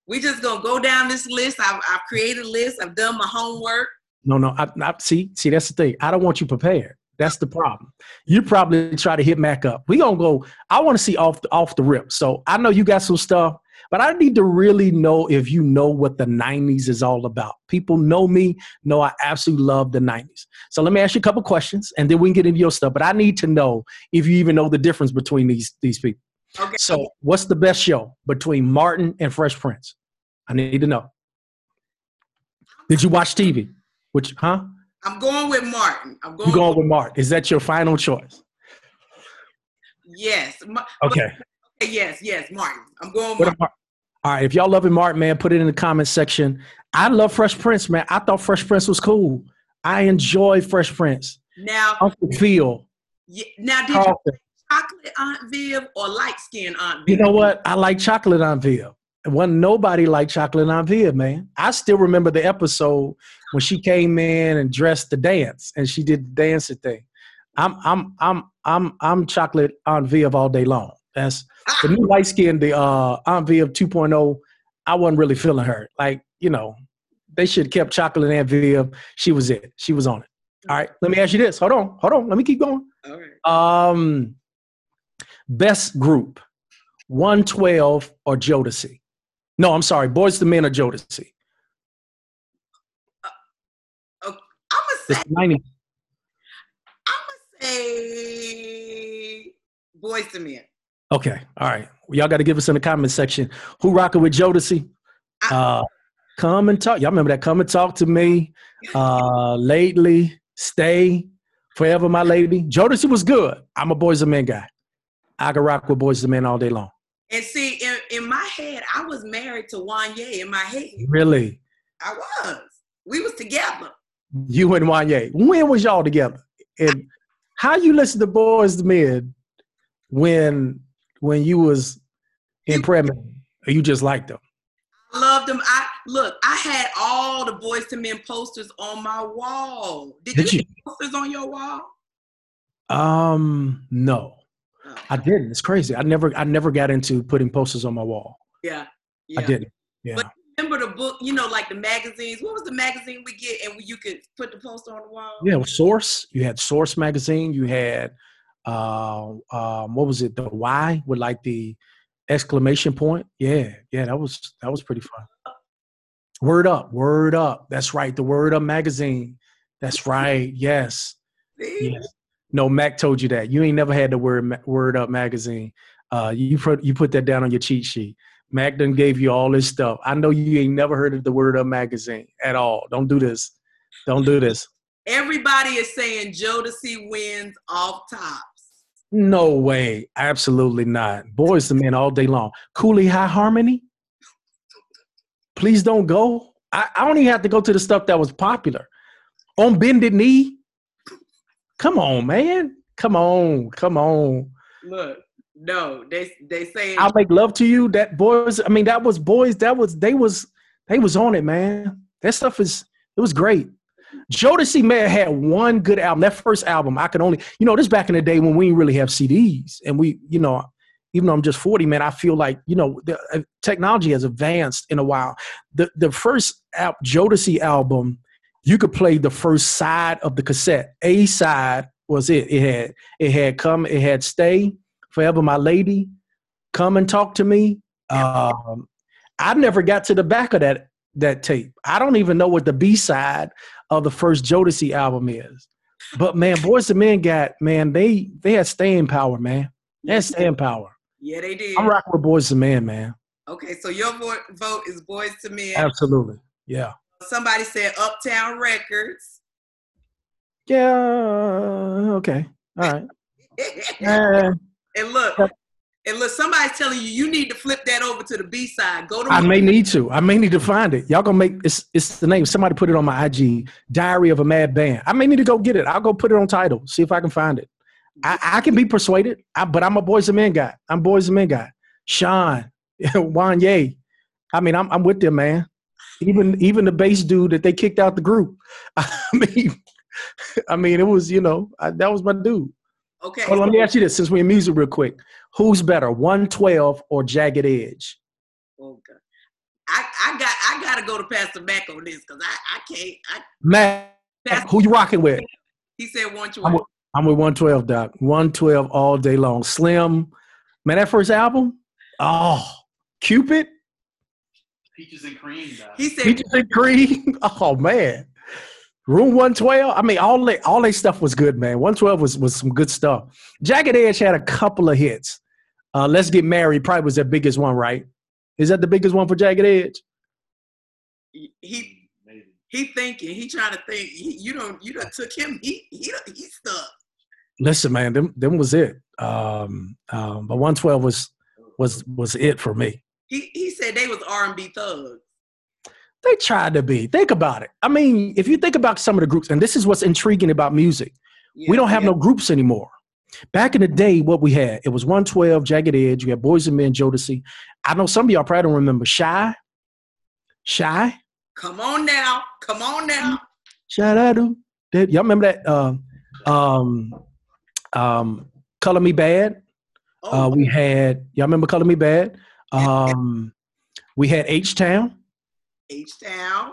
We just gonna go down this list. I've, I've created a list. I've done my homework. No, no. I, I see. See, that's the thing. I don't want you prepared. That's the problem. You probably try to hit Mac up. We gonna go. I want to see off the, off the rip. So I know you got some stuff, but I need to really know if you know what the '90s is all about. People know me. Know I absolutely love the '90s. So let me ask you a couple questions, and then we can get into your stuff. But I need to know if you even know the difference between these these people. Okay. So what's the best show between Martin and Fresh Prince? I need to know. Did you watch TV? Which, huh? I'm going with Martin. I'm going. You going with Mark? Is that your final choice? yes. Okay. yes. Yes. Martin. I'm going. Martin. All right. If y'all loving Mark, man, put it in the comment section. I love Fresh Prince, man. I thought Fresh Prince was cool. I enjoy Fresh Prince. Now, Uncle Phil, y- now, did you Carlton. chocolate Aunt Viv or light skin Aunt Viv? You know what? I like chocolate on Phil. wasn't nobody like Chocolate Envia, man. I still remember the episode when she came in and dressed to dance and she did the dancing thing. I'm I'm I'm I'm I'm Chocolate Envia all day long. That's the new light skin, the uh Envia 2.0. I wasn't really feeling her. Like, you know, they should have kept Chocolate Envia. She was it. She was on it. All right, let me ask you this. Hold on, hold on. Let me keep going. All right. Um, best group, 112 or Jodeci? No, I'm sorry, Boyz II Men or Jodeci? I'm 90. I'm gonna say. Boyz II Men. Okay, all right. Well, y'all got to give us in the comment section who rocking with Jodeci. Uh, come and talk. Y'all remember that? Come and talk to me. Uh, lately, stay forever, my lady. Jodeci was good. I'm a Boyz II Men guy. I can rock with Boyz II Men all day long. And see, in, in my head, I was married to Wanya. In my head, Really, I was. We was together. You and Wanya. When was y'all together? And how you listen to Boyz II Men when when you was in? Or you just liked them? I loved them. I look. I had all the Boyz II Men posters on my wall. Did, Did you, you? have posters on your wall? Um, no, Oh, I didn't. It's crazy. I never I never got into putting posters on my wall. yeah, yeah. I didn't. Yeah. But remember the book? You know, like the magazines. What was the magazine we get, and you could put the poster on the wall? Yeah, Source. You had Source magazine. You had uh, um, what was it? The Y with like the exclamation point. Yeah, yeah, that was that was pretty fun. Word up, word up. That's right. The Word Up magazine. That's right. Yes, yes. No, Mac told you that. You ain't never had the Word Word Up magazine. Uh, you put you put that down on your cheat sheet. Mac done gave you all this stuff. I know you ain't never heard of the Word Up magazine at all. Don't do this. Don't do this. Everybody is saying Jodeci wins off tops. No way. Absolutely not. Boyz II Men all day long. Cooley High Harmony? Please don't go. I, I don't even have to go to the stuff that was popular. On Bended Knee? Come on, man. Come on. Come on. Look, no, they they saying I'll make love to you. That boys, I mean, that was boys, that was they was they was on it, man. That stuff is it was great. Jodeci may have had one good album. That first album, I could only, you know, this back in the day when we didn't really have CDs, and we, you know, even though I'm just 40, man, I feel like you know the uh, technology has advanced in a while. The the first al- Jodeci album, you could play the first side of the cassette. A side was it. It had it had come. It had stay forever, my lady. Come and talk to me. Um, I never got to the back of that that tape. I don't even know what the B side of the first Jodeci album is. But man, Boys and Men got man, they they had staying power, man. They had staying power. yeah, they did. I'm rocking with Boys and Men, man. Okay, so your vote, vote is Boyz II Men. Absolutely. Yeah. Somebody said Uptown Records. Yeah. Okay. All right. Uh, and look, and look, somebody's telling you you need to flip that over to the B side. Go to I may need to. I may need to find it. Y'all gonna make it's it's the name. Somebody put it on my IG. Diary of a Mad Band. I may need to go get it. I'll go put it on Tidal. See if I can find it. I, I can be persuaded. I, but I'm a boys and men guy. I'm boys and men guy. Shawn, Wanya. I mean, I'm I'm with them, man. Even even the bass dude that they kicked out the group. I mean, I mean, it was you know I, that was my dude. Okay. Well, let me ask you this: since we're in music, real quick, who's better, 112 or Jagged Edge? Oh, God. I, I got I gotta go to Pastor Mac on this because I, I can't I Matt, Pastor, who you rocking with? he said one choice. I'm with, I'm with 112, Doc. 112 all day long. Slim, man, that first album, oh, Cupid, Peaches and cream. Dog. He said Peaches and Cream. Oh man, Room 112. I mean, all they, all their stuff was good, man. 112 was was some good stuff. Jagged Edge had a couple of hits. Uh, Let's Get Married probably was their biggest one, right? Is that the biggest one for Jagged Edge? he he thinking he trying to think. He, you don't you don't took him. He he he stuck. Listen, man, them them was it. Um, um, but 112 was was was it for me. He he said they was R and B thugs. They tried to be. Think about it. I mean, if you think about some of the groups, and this is what's intriguing about music, we don't have yeah. no groups anymore. Back in the day, what we had, it was 112, Jagged Edge. You had Boys and Men, Jodeci. I know some of y'all probably don't remember Shai. Shai. Come on now. Come on now. Shout out to y'all remember that uh, um, um, Color Me Badd? Uh, Oh, we had y'all remember Color Me Badd? Um, we had H Town, H Town.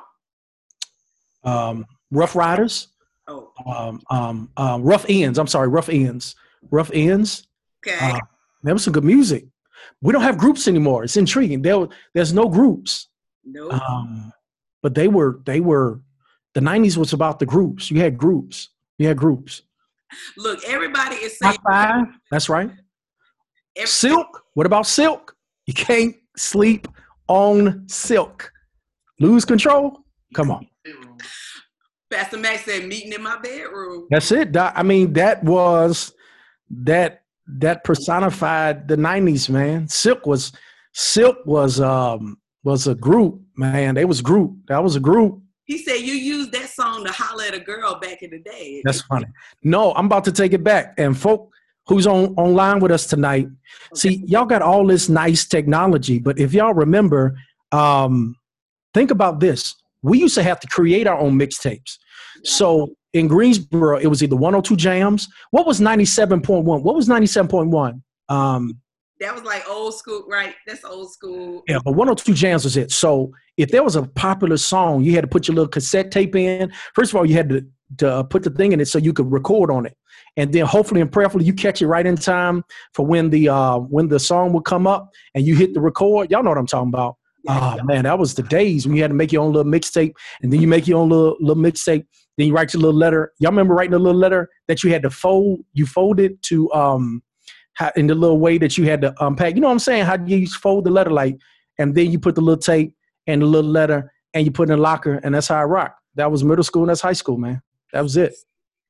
um, Ruff Ryders, Oh, um, um, um, Ruff Endz. I'm sorry, Ruff Endz. Ruff Endz. okay. Uh, there was some good music. We don't have groups anymore. It's intriguing. There, there's no groups. no. Um, but they were they were the 90s was about the groups. You had groups. You had groups. Look, everybody is saying five. That's right. every- Silk. What about silk? You can't sleep on silk. Lose control. Come on. Pastor Max said meeting in my bedroom. That's it. I mean, that was that that personified the '90s, man. Silk was Silk was um was a group, man. They was group. That was a group. He said you used that song to holler at a girl back in the day. That's funny. No, I'm about to take it back. And folk who's on online with us tonight, see, y'all got all this nice technology, but if y'all remember, um, think about this. We used to have to create our own mixtapes. So in Greensboro, it was either 102 JAMZ. What was 97.1? What was 97.1? Um, that was like old school, right? That's old school. yeah, but 102 JAMZ was it. So if there was a popular song, you had to put your little cassette tape in. First of all, you had to, to put the thing in it so you could record on it. And then hopefully and prayerfully you catch it right in time for when the uh, when the song would come up and you hit the record. Y'all know what I'm talking about. Oh man, that was the days when you had to make your own little mixtape, and then you make your own little little mixtape. Then you write your little letter. Y'all remember writing a little letter that you had to fold? You fold it to um, how, in the little way that you had to unpack. You know what I'm saying? How you fold the letter like, and then you put the little tape and the little letter, and you put it in a locker, and that's how I rock. That was middle school, and that's high school, man. That was it.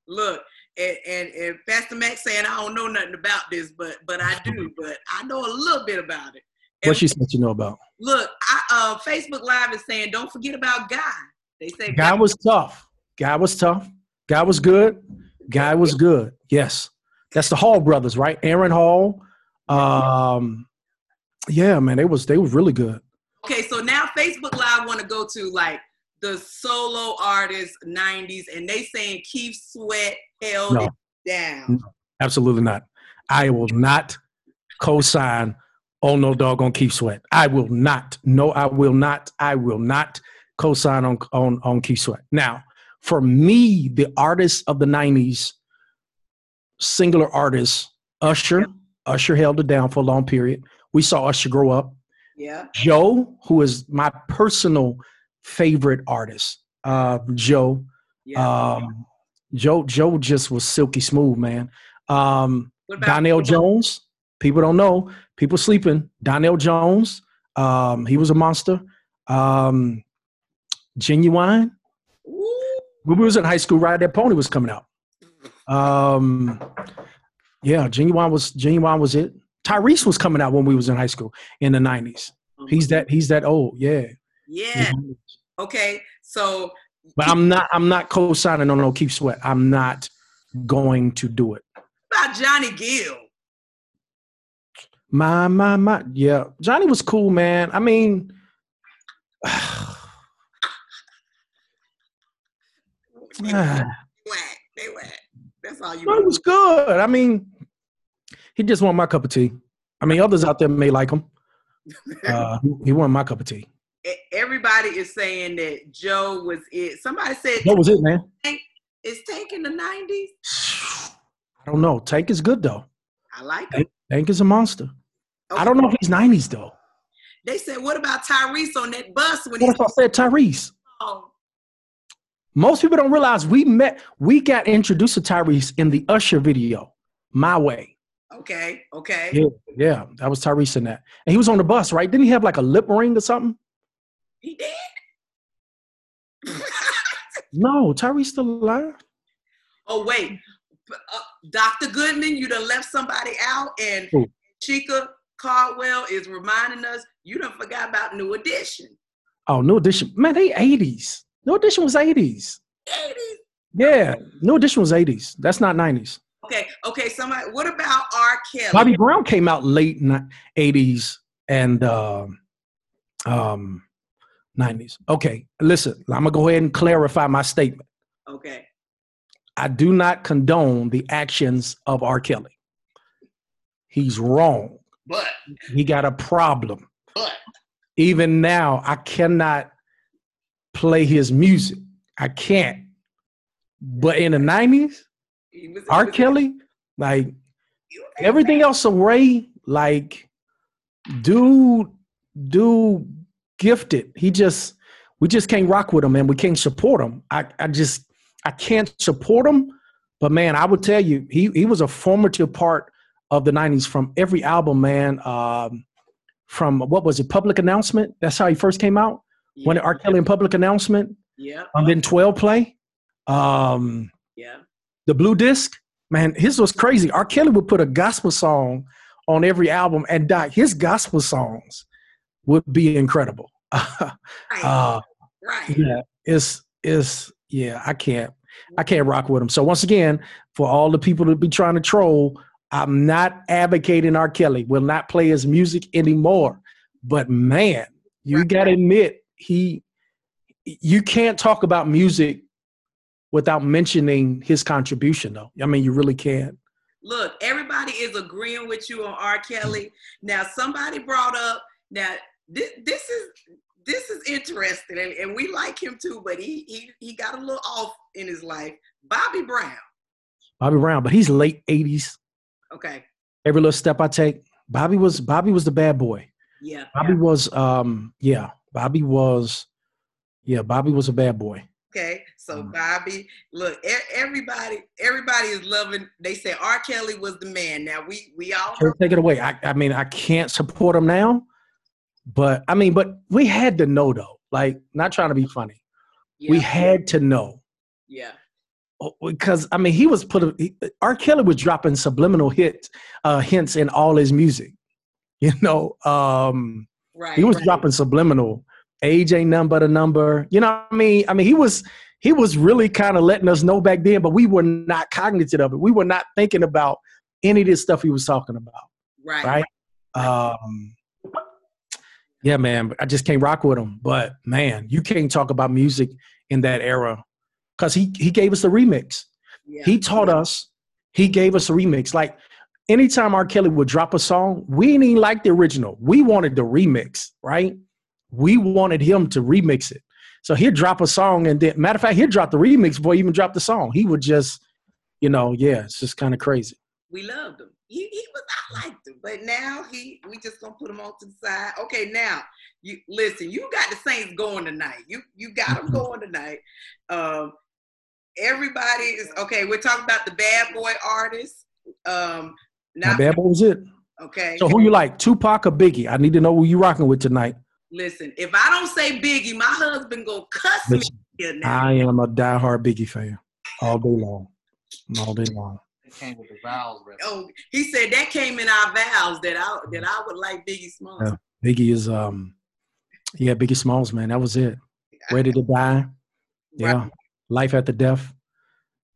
Look, and, and, and Pastor Max saying I don't know nothing about this, but but I do, but I know a little bit about it. What she said you know about? Look, I, uh, Facebook Live is saying don't forget about Guy. They say Guy was tough. Guy was tough. Guy was good. Guy was good. Yes, that's the Hall brothers, right? Aaron Hall. Um, yeah, man, they was they was really good. Okay, so now Facebook Live want to go to like the solo artist '90s, and they saying Keith Sweat held No. it down. Absolutely not. I will not co-sign on no doggone Keith Sweat. I will not. No, I will not. I will not co-sign on on on Keith Sweat. Now, for me, the artist of the '90s, singular artist, Usher. Usher held it down for a long period. We saw Usher grow up. Yeah, Joe, who is my personal favorite artist. Uh, Joe. yeah. Um, Joe. Joe just was silky smooth, man. Um, Donell Jones. People don't know. People sleeping. Donell Jones. Um, he was a monster. Um, Ginuwine. When we was in high school, Ride That Pony was coming out. Um, yeah, Ginuwine was Ginuwine was it. Tyrese was coming out when we was in high school in the nineties. He's that he's that old, yeah. Yeah. Okay. So But I'm not I'm not co-signing on no Keith Sweat. I'm not going to do it. about Johnny Gill. My my my yeah. Johnny was cool, man. I mean They whack. They whack. That's all you. It was good. I mean, he just wasn't my cup of tea. I mean, others out there may like him. Uh, he wasn't my cup of tea. Everybody is saying that Joe was it. Somebody said That was it, man. it's taking the nineties. I don't know. Tank is good though. I like it. Tank, Tank is a monster. I don't know if he's nineties though. They said, "What about Tyrese on that bus when What he if I said Tyrese? saw?" Most people don't realize we met. We got introduced to Tyrese in the Usher video, "My Way." Okay, okay. Yeah, yeah, that was Tyrese in that, and he was on the bus, right? Didn't he have like a lip ring or something? He did. No, Tyrese still alive. oh wait, uh, Dr. Goodman, you done left somebody out, and Who? Chica Caldwell is reminding us you don't forgot about New Edition. Oh, New Edition, man, they eighties. New Edition was eighties. 80s. Yeah, New Edition was eighties. That's not nineties. Okay, okay. Somebody. What about R. Kelly? Bobby Brown came out late '80s and um, um, '90s. Okay, listen. I'm gonna go ahead and clarify my statement. Okay. I do not condone the actions of R. Kelly. He's wrong. But He got a problem. but Even now, I cannot play his music. I can't. But in the '90s, R. Kelly, like everything else away, like dude, dude gifted. He just we just can't rock with him and we can't support him. I, I just I can't support him. But man, I would tell you, he he was a formative part of the '90s from every album, man. Um, from what was it, Public Announcement? That's how he first came out. Yeah. When R. Kelly and Public Announcement, Yeah. and then 12 Play, um, Yeah. the Blue Disc. Man, his was crazy. R. Kelly would put a gospel song on every album, and Doc, his gospel songs would be incredible. Right. uh, right. yeah, it's it's yeah, I can't I can't rock with him. So once again, for all the people to be trying to troll, I'm not advocating R. Kelly. Will not play his music anymore. But man, you Right. gotta admit he you can't talk about music without mentioning his contribution though. I mean you really can't. Look, everybody is agreeing with you on R. Kelly. Now, somebody brought up now this, this is this is interesting, and, and we like him too, but he he he got a little off in his life. Bobby Brown. Bobby Brown, but he's late 80s. Okay. Every little step I take. Bobby was Bobby was the bad boy. Yeah. Bobby was um yeah, Bobby was yeah, Bobby was a bad boy. Okay. So Mm. Bobby, look, everybody, everybody is loving. They say R. Kelly was the man. Now we we all take it away. I I mean, I can't support him now, but I mean, but we had to know though. Like, not trying to be funny. We had to know yeah. Because I mean, he was put. A, he, R. Kelly was dropping subliminal hits, uh, hints in all his music. You know, um, Right. he was right. dropping subliminal. Age ain't nothing but a number. You know what I mean? I mean, he was he was really kind of letting us know back then, but we were not cognizant of it. We were not thinking about any of this stuff he was talking about. right. Right? Um Yeah, man. I just can't rock with him. But man, you can't talk about music in that era. Cause he he gave us the remix. Yeah. He taught us, he gave us a remix. Like anytime R. Kelly would drop a song, we didn't even like the original. We wanted the remix, right? We wanted him to remix it. So he'd drop a song and then matter of fact, he'd drop the remix before he even dropped the song. He would just, you know, yeah, it's just kind of crazy. we loved him. He, he was I liked him, but now he we just gonna put him on to the side. Okay, now you listen. You got the Saints going tonight. You you got them Mhm. going tonight. Um, everybody is okay. We're talking about the bad boy artists. Um, Now, not bad boy was it. okay. So who you like, Tupac or Biggie? I need to know who you rocking with tonight. Listen, if I don't say Biggie, my husband gonna cuss me Listen, here now. I am a diehard Biggie fan all day long, all day long. It came with the vowels written. Oh, he said that came in our vows that I that I would like Biggie Smalls. Yeah. Biggie is um, yeah, Biggie Smalls, man. That was it. Ready to die. Yeah. Right. Life after death.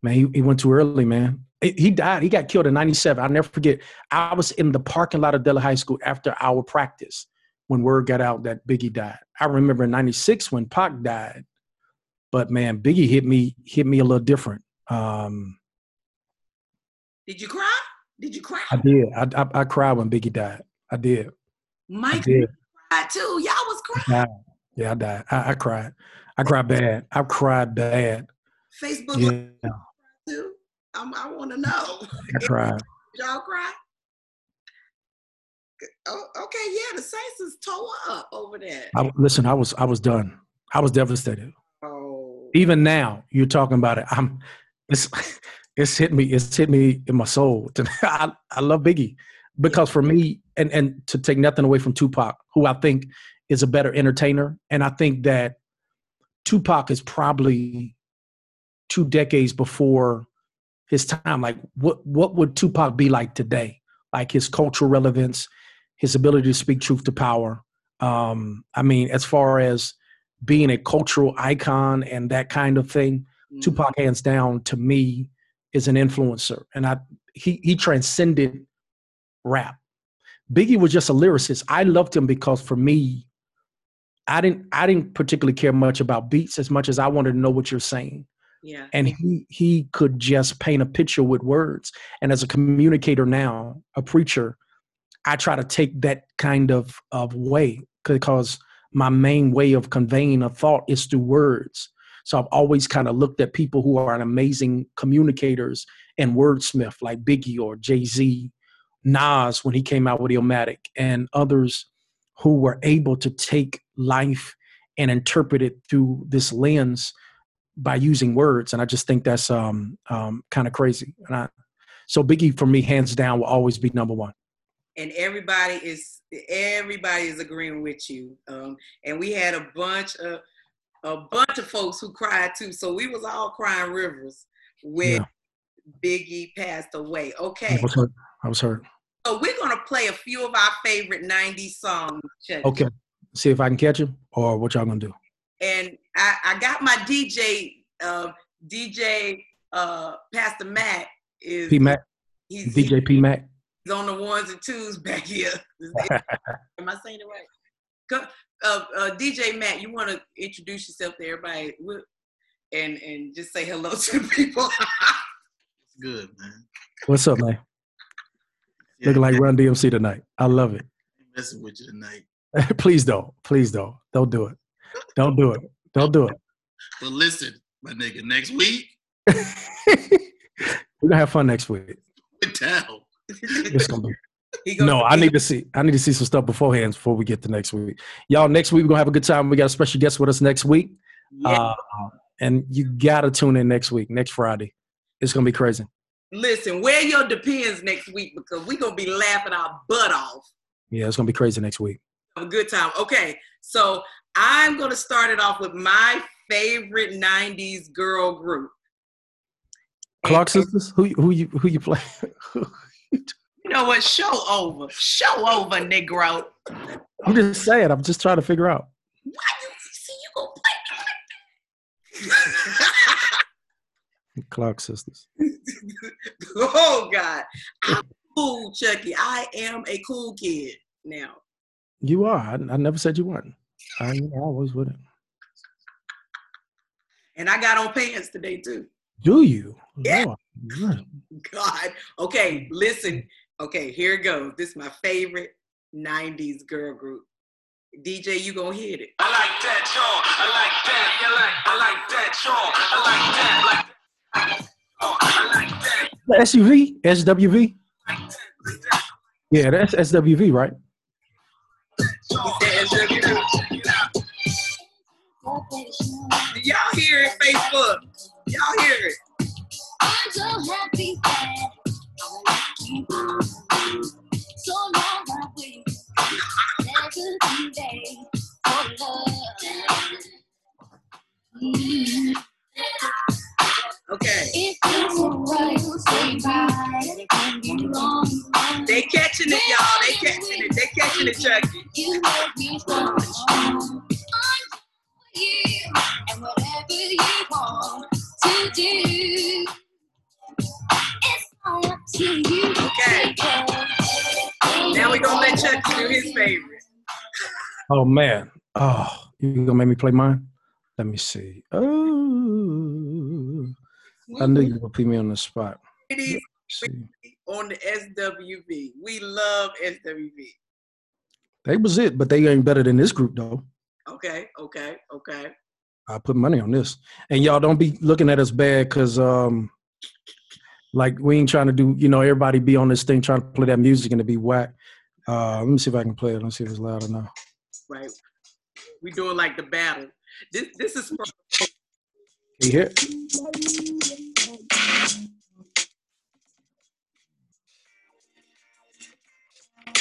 Man, he, he went too early, man. He, died. He got killed in 97. I'll never forget. I was in the parking lot of Dela High School after our practice when word got out that Biggie died. I remember in 96 when Pac died. But man, Biggie hit me, hit me a little different. Um, Did you cry? Did you cry? I did. I, I, I cried when Biggie died. I did. I Mike did. cried too. Y'all crying. Yeah, I died. I, I cried. I cried bad. I cried bad. Facebook Yeah, too. I'm, I want to know. I cried. Y'all cry? Oh, okay, yeah, the Saints is tore up over there. I, listen, I was I was done. I was devastated. Oh, Even now, you're talking about it. I'm. It's it's hit me. It's hit me in my soul. I I love Biggie because for me, and and to take nothing away from Tupac, who I think is a better entertainer, and I think that Tupac is probably two decades before his time. Like, what what would Tupac be like today? Like his cultural relevance, his ability to speak truth to power. Um, I mean, as far as being a cultural icon and that kind of thing, mm, Tupac, hands down, to me, is an influencer, and I he he transcended rap. Biggie was just a lyricist. I loved him because for me, I didn't I didn't particularly care much about beats as much as I wanted to know what you're saying. Yeah. And he he could just paint a picture with words. And as a communicator now, a preacher, I try to take that kind of of way because my main way of conveying a thought is through words. So I've always kind of looked at people who are amazing communicators and wordsmith like Biggie or Jay Z, Nas when he came out with Illmatic, and others who were able to take life and interpret it through this lens by using words. And I just think that's um, um, kind of crazy. And I, so Biggie for me, hands down, will always be number one. And everybody is everybody is agreeing with you. Um, and we had a bunch of a bunch of folks who cried too. So we was all crying rivers when yeah. Biggie passed away. Okay. I was hurt. I was hurt. So we're gonna play a few of our favorite '90s songs. Okay. See if I can catch him, or what y'all gonna do. And I, I got my DJ, uh, DJ uh, Pastor Mac is P Mac. He's DJ P Mac. He's on the ones and twos back here. Am I saying it right? Uh, uh, DJ Matt, you want to introduce yourself to everybody and and just say hello to the people. Good man. What's up, man? Yeah, Looking like Run DMC tonight. I love it. Messing with you tonight. Please don't. Please don't. Don't do it. Don't do it. Don't do it. But listen, my nigga, next week. We're gonna have fun next week. Put down. It's gonna be. no, I need to see. I need to see some stuff beforehand before we get to next week. Y'all, next week we're gonna have a good time. We got a special guest with us next week, yeah. uh, and you gotta tune in next week, next Friday. It's gonna be crazy. Listen, wear your depends next week because we're gonna be laughing our butt off. Yeah, it's gonna be crazy next week. Have a good time. Okay, so I'm gonna start it off with my favorite '90s girl group. Clark uh, Sisters. Who who you who you play? you know what? Show over. Show over, Negro. I'm just saying. I'm just trying to figure out. Why you see you gonna play like Clark Sisters. oh God, I'm cool, Chucky. I am a cool kid now. You are. I, I never said you weren't. I, I always wouldn't. And I got on pants today too. Do you? Yeah. God. Okay, listen. Okay, here it goes. This is my favorite 90s girl group. DJ, you gonna hit it. I like that, y'all. I like that. You like, I like that, y'all. I like that. Oh, I like that. the SUV, SWV. Yeah, that's SWV, right? Y'all hear it, Facebook. Y'all hear it. I'm so happy that so long I love. Mm-hmm. Okay. They catching it, y'all. They catching it. They catching it, Chucky. And whatever you want to do, it's up to you. Okay. Now we're gonna let Chucky do his favorite. Oh man. Oh, you gonna make me play mine? Let me see. Oh. I knew you would put me on the spot. on the SWV. We love SWV. They was it, but they ain't better than this group though. Okay, okay, okay. I put money on this. And y'all don't be looking at us bad because um like we ain't trying to do, you know, everybody be on this thing trying to play that music and to be whack. Uh let me see if I can play it. Let's see if it's loud enough. Right. We doing like the battle. This this is from you hear?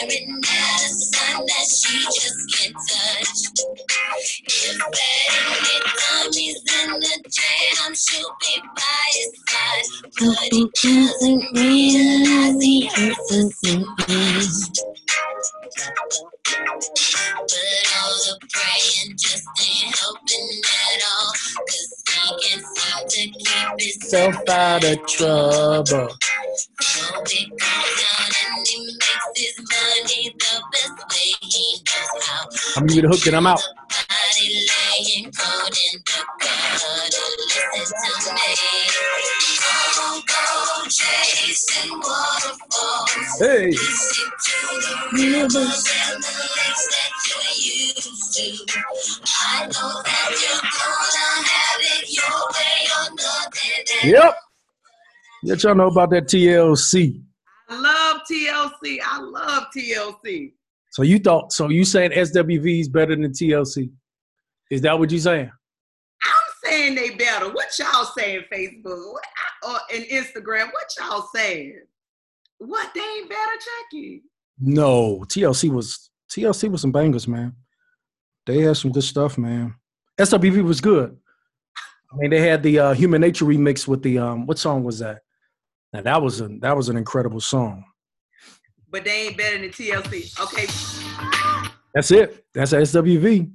sun that she just can't touch. If anytime he's in the jam, she'll be by his side. But he doesn't realize he hurts her sometimes. But all the praying just ain't helping at all. Cause he can't seem to keep his Self out of trouble. so he goes down and he makes his I'm gonna the hook and I'm out. Hey, it yep. Let y'all know about that TLC. I love TLC. I love TLC. So you thought? So you saying SWV is better than TLC? Is that what you saying? I'm saying they better. What y'all saying, Facebook what, or and Instagram? What y'all saying? What they ain't better, Chucky? No, TLC was TLC was some bangers, man. They had some good stuff, man. SWV was good. I mean, they had the uh, Human Nature remix with the um, what song was that? Now that was a that was an incredible song. But they ain't better than TLC. Okay, That's it. That's SWV.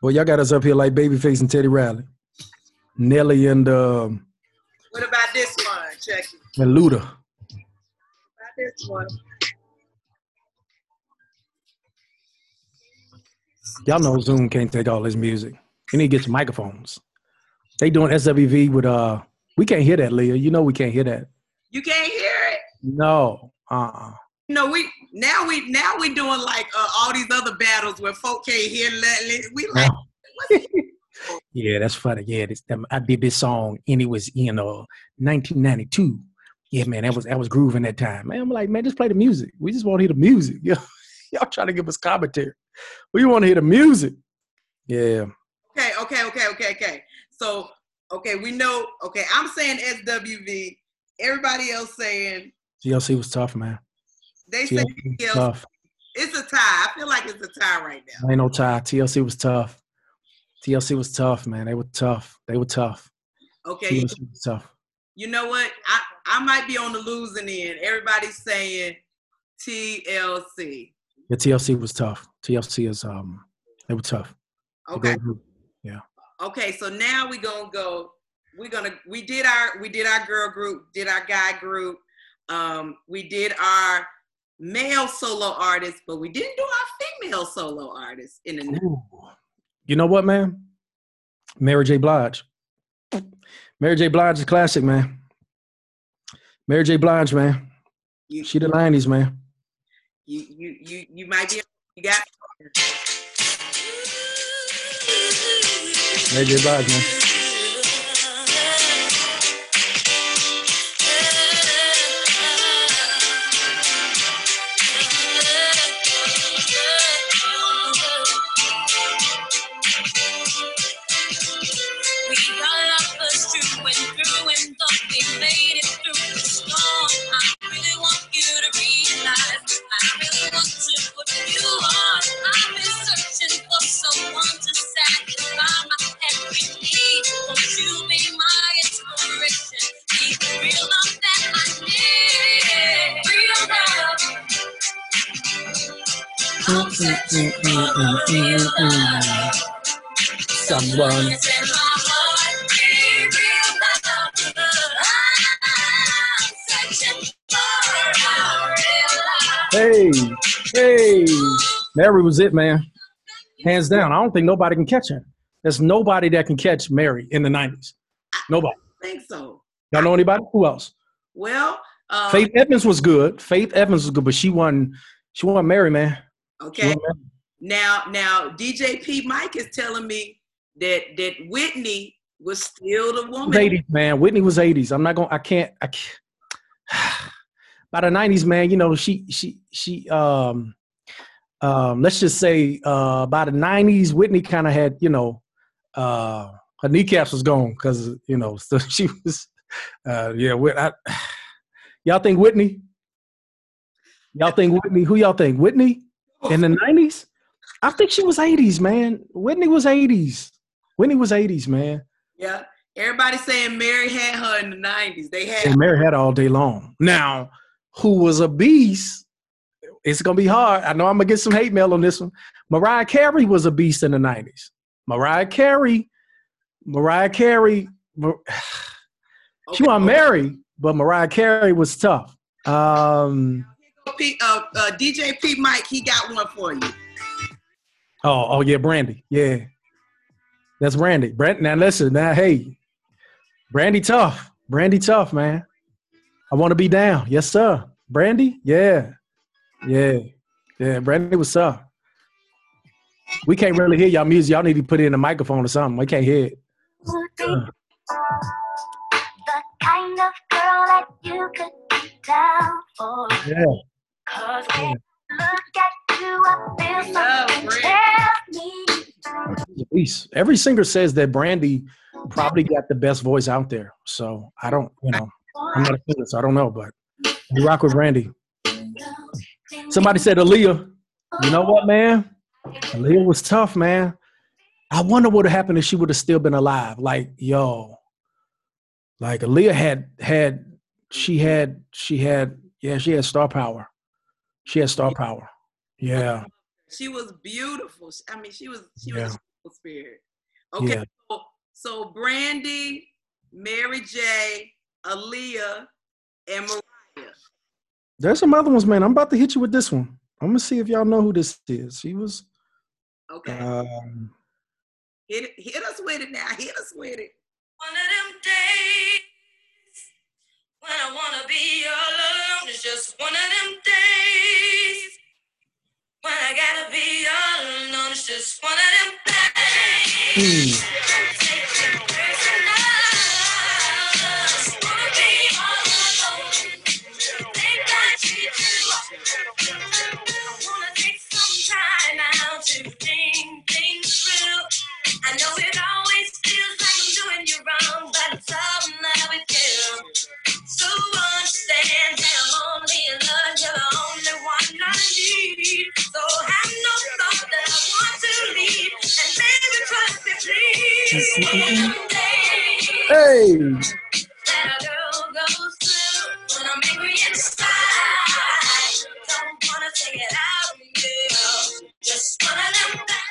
Well, y'all got us up here like Babyface and Teddy Riley, Nelly and um, what about this one, Chucky? and Luda. About this one. Y'all know Zoom can't take all this music. You need to get some microphones. They doing SWV with uh we can't hear that, Leah. You know we can't hear that. You can't hear it. No. Uh-uh. Know, we now we now we doing like uh, all these other battles where folk can't hear nothing. We like Yeah, that's funny. Yeah, this, I did this song and it was in uh 1992. Yeah, man, that was that was grooving that time. Man, I'm like, man, just play the music. We just want to hear the music. Yeah, y'all trying to give us commentary. We want to hear the music. Yeah. Okay, okay, okay, okay, okay. So, okay, we know. Okay, I'm saying SWV. Everybody else saying TLC was tough, man. they say TLC was TLC. tough. It's a tie. I feel like it's a tie right now. Ain't no tie. TLC was tough. TLC was tough, man. They were tough. They were tough. Okay, TLC was tough. you know what? I I might be on the losing end. Everybody's saying TLC. Yeah, TLC was tough. TLC is um, they were tough. They Okay. Okay, so now we're gonna go. We're gonna we did our we did our girl group, did our guy group, um, we did our male solo artists, but we didn't do our female solo artists in the Ooh. You know what, man? Mary J. Blige. Mary J. Blige is classic, man. Mary J. Blige, man. you, She the nineties, man. you you you you might be you got J. Blige, man. Someone. Hey, hey. Mary was it, man. Hands down. I don't think nobody can catch her. There's nobody that can catch Mary in the nineties. Nobody. I think so. Y'all know anybody? Who else? Well, um, Faith Evans was good. Faith Evans was good, but she won. She won Mary, man. Okay. Mary. Now now DJ P Mike is telling me that that Whitney was still the woman. 80s, man. Whitney was 80s. I'm not to I can't. I can't. By the 90s, man. You know, she she she. Um, um. Let's just say, uh, by the 90s, Whitney kind of had, you know, uh, her kneecaps was gone because you know, so she was. Uh, yeah. I, Y'all think Whitney? Y'all think Whitney? Who y'all think? Whitney in the nineties? I think she was eighties, man. Whitney was eighties. Whitney was eighties, man. Yeah. Everybody saying Mary had her in the 90s. They had And Mary had her all day long. Now, who was a beast? It's gonna be hard. I know I'm gonna get some hate mail on this one. Mariah Carey was a beast in the nineties. Mariah Carey, Mariah Carey, Mar- she Okay. wasn't married, but Mariah Carey was tough. Um, P, uh, uh, DJ P Mike, he got one for you. oh, oh yeah, Brandy, yeah, that's Brandy. Brand, now listen, now hey, Brandy tough, Brandy tough, man. I want to be down, yes sir. Brandy, yeah, yeah, yeah. Brandy what's up? We can't really hear y'all music. Y'all need to put it in a microphone or something. We can't hear it. the kind of girl that you could be down for. Yeah. Cause when I mm. look at you, I feel something Brandy. tell me. At least every singer says that Brandy probably got the best voice out there. So I don't, you know, I'm not a singer, so I don't know, but we rock with Brandy. Somebody said Aaliyah. You know what, man? Aaliyah was tough, man. I wonder what would have happened if she would have still been alive. Like, yo, like Aaliyah had had she had she had yeah she had star power. She had star power. Yeah, She was beautiful. I mean, she was she Yeah. was a beautiful spirit. Okay, Yeah. so, so Brandy, Mary J, Aaliyah, and Mariah. there's some other ones, man. I'm about to hit you with this one. I'm gonna see if y'all know who this is. She was. Okay, Um, hit it, hit us with it now. Hit us with it. One of them days when I wanna be all alone. It's just one of them days when I gotta be all alone. It's just one of them days. hmm. Days.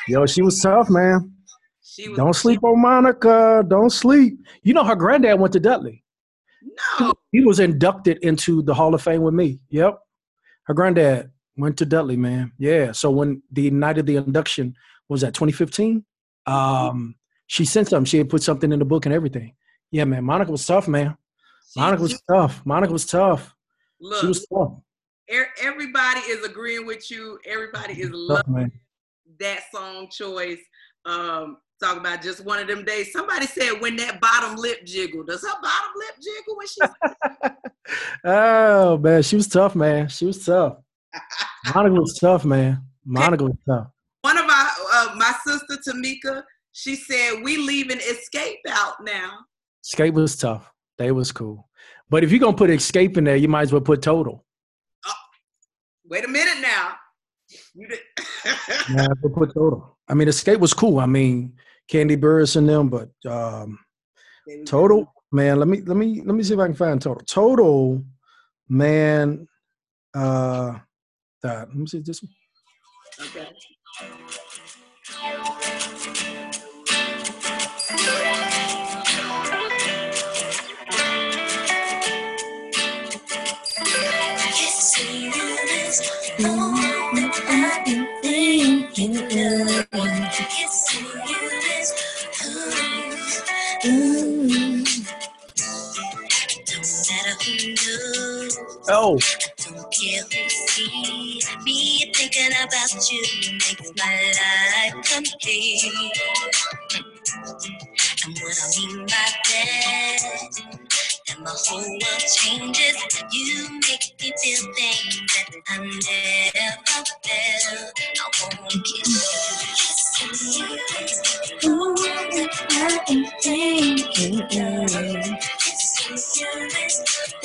yo, she was tough, man. She was Don't sleep on Monica. Don't sleep. You know, her granddad went to Dudley. No, He was inducted into the Hall of Fame with me. Yep. Her granddad went to Dudley, man. Yeah. So when the night of the induction was that 2015, um, she sent something. She had put something in the book and everything. Yeah, man. Monica was tough, man. Monica was tough. Monica was tough. look. She was tough. er- everybody is agreeing with you. Everybody is loving man. that song choice. Um, talk about just one of them days. Somebody said when that bottom lip jiggled. Does her bottom lip jiggle when she's oh man, she was tough, man. She was tough. Monica was tough, man. Monica was tough. one of our uh, my sister Tamika? She said we leaving Xscape out now. Xscape was tough. They was cool. But if you're gonna put Xscape in there, you might as well put total. Wait a minute now. You did. Yeah, we'll put total. I mean, Xscape was cool. I mean, Kandi Burruss and them, but um, total, man. Let me let me let me see if I can find total. Total, man. Uh, that. Let me see this. One. Okay. Oh, me thinking about you makes my life complete. And what I mean by that, and my whole world changes. You make me feel things that I never felt. I wanna kiss you. Ooh, I am thinking.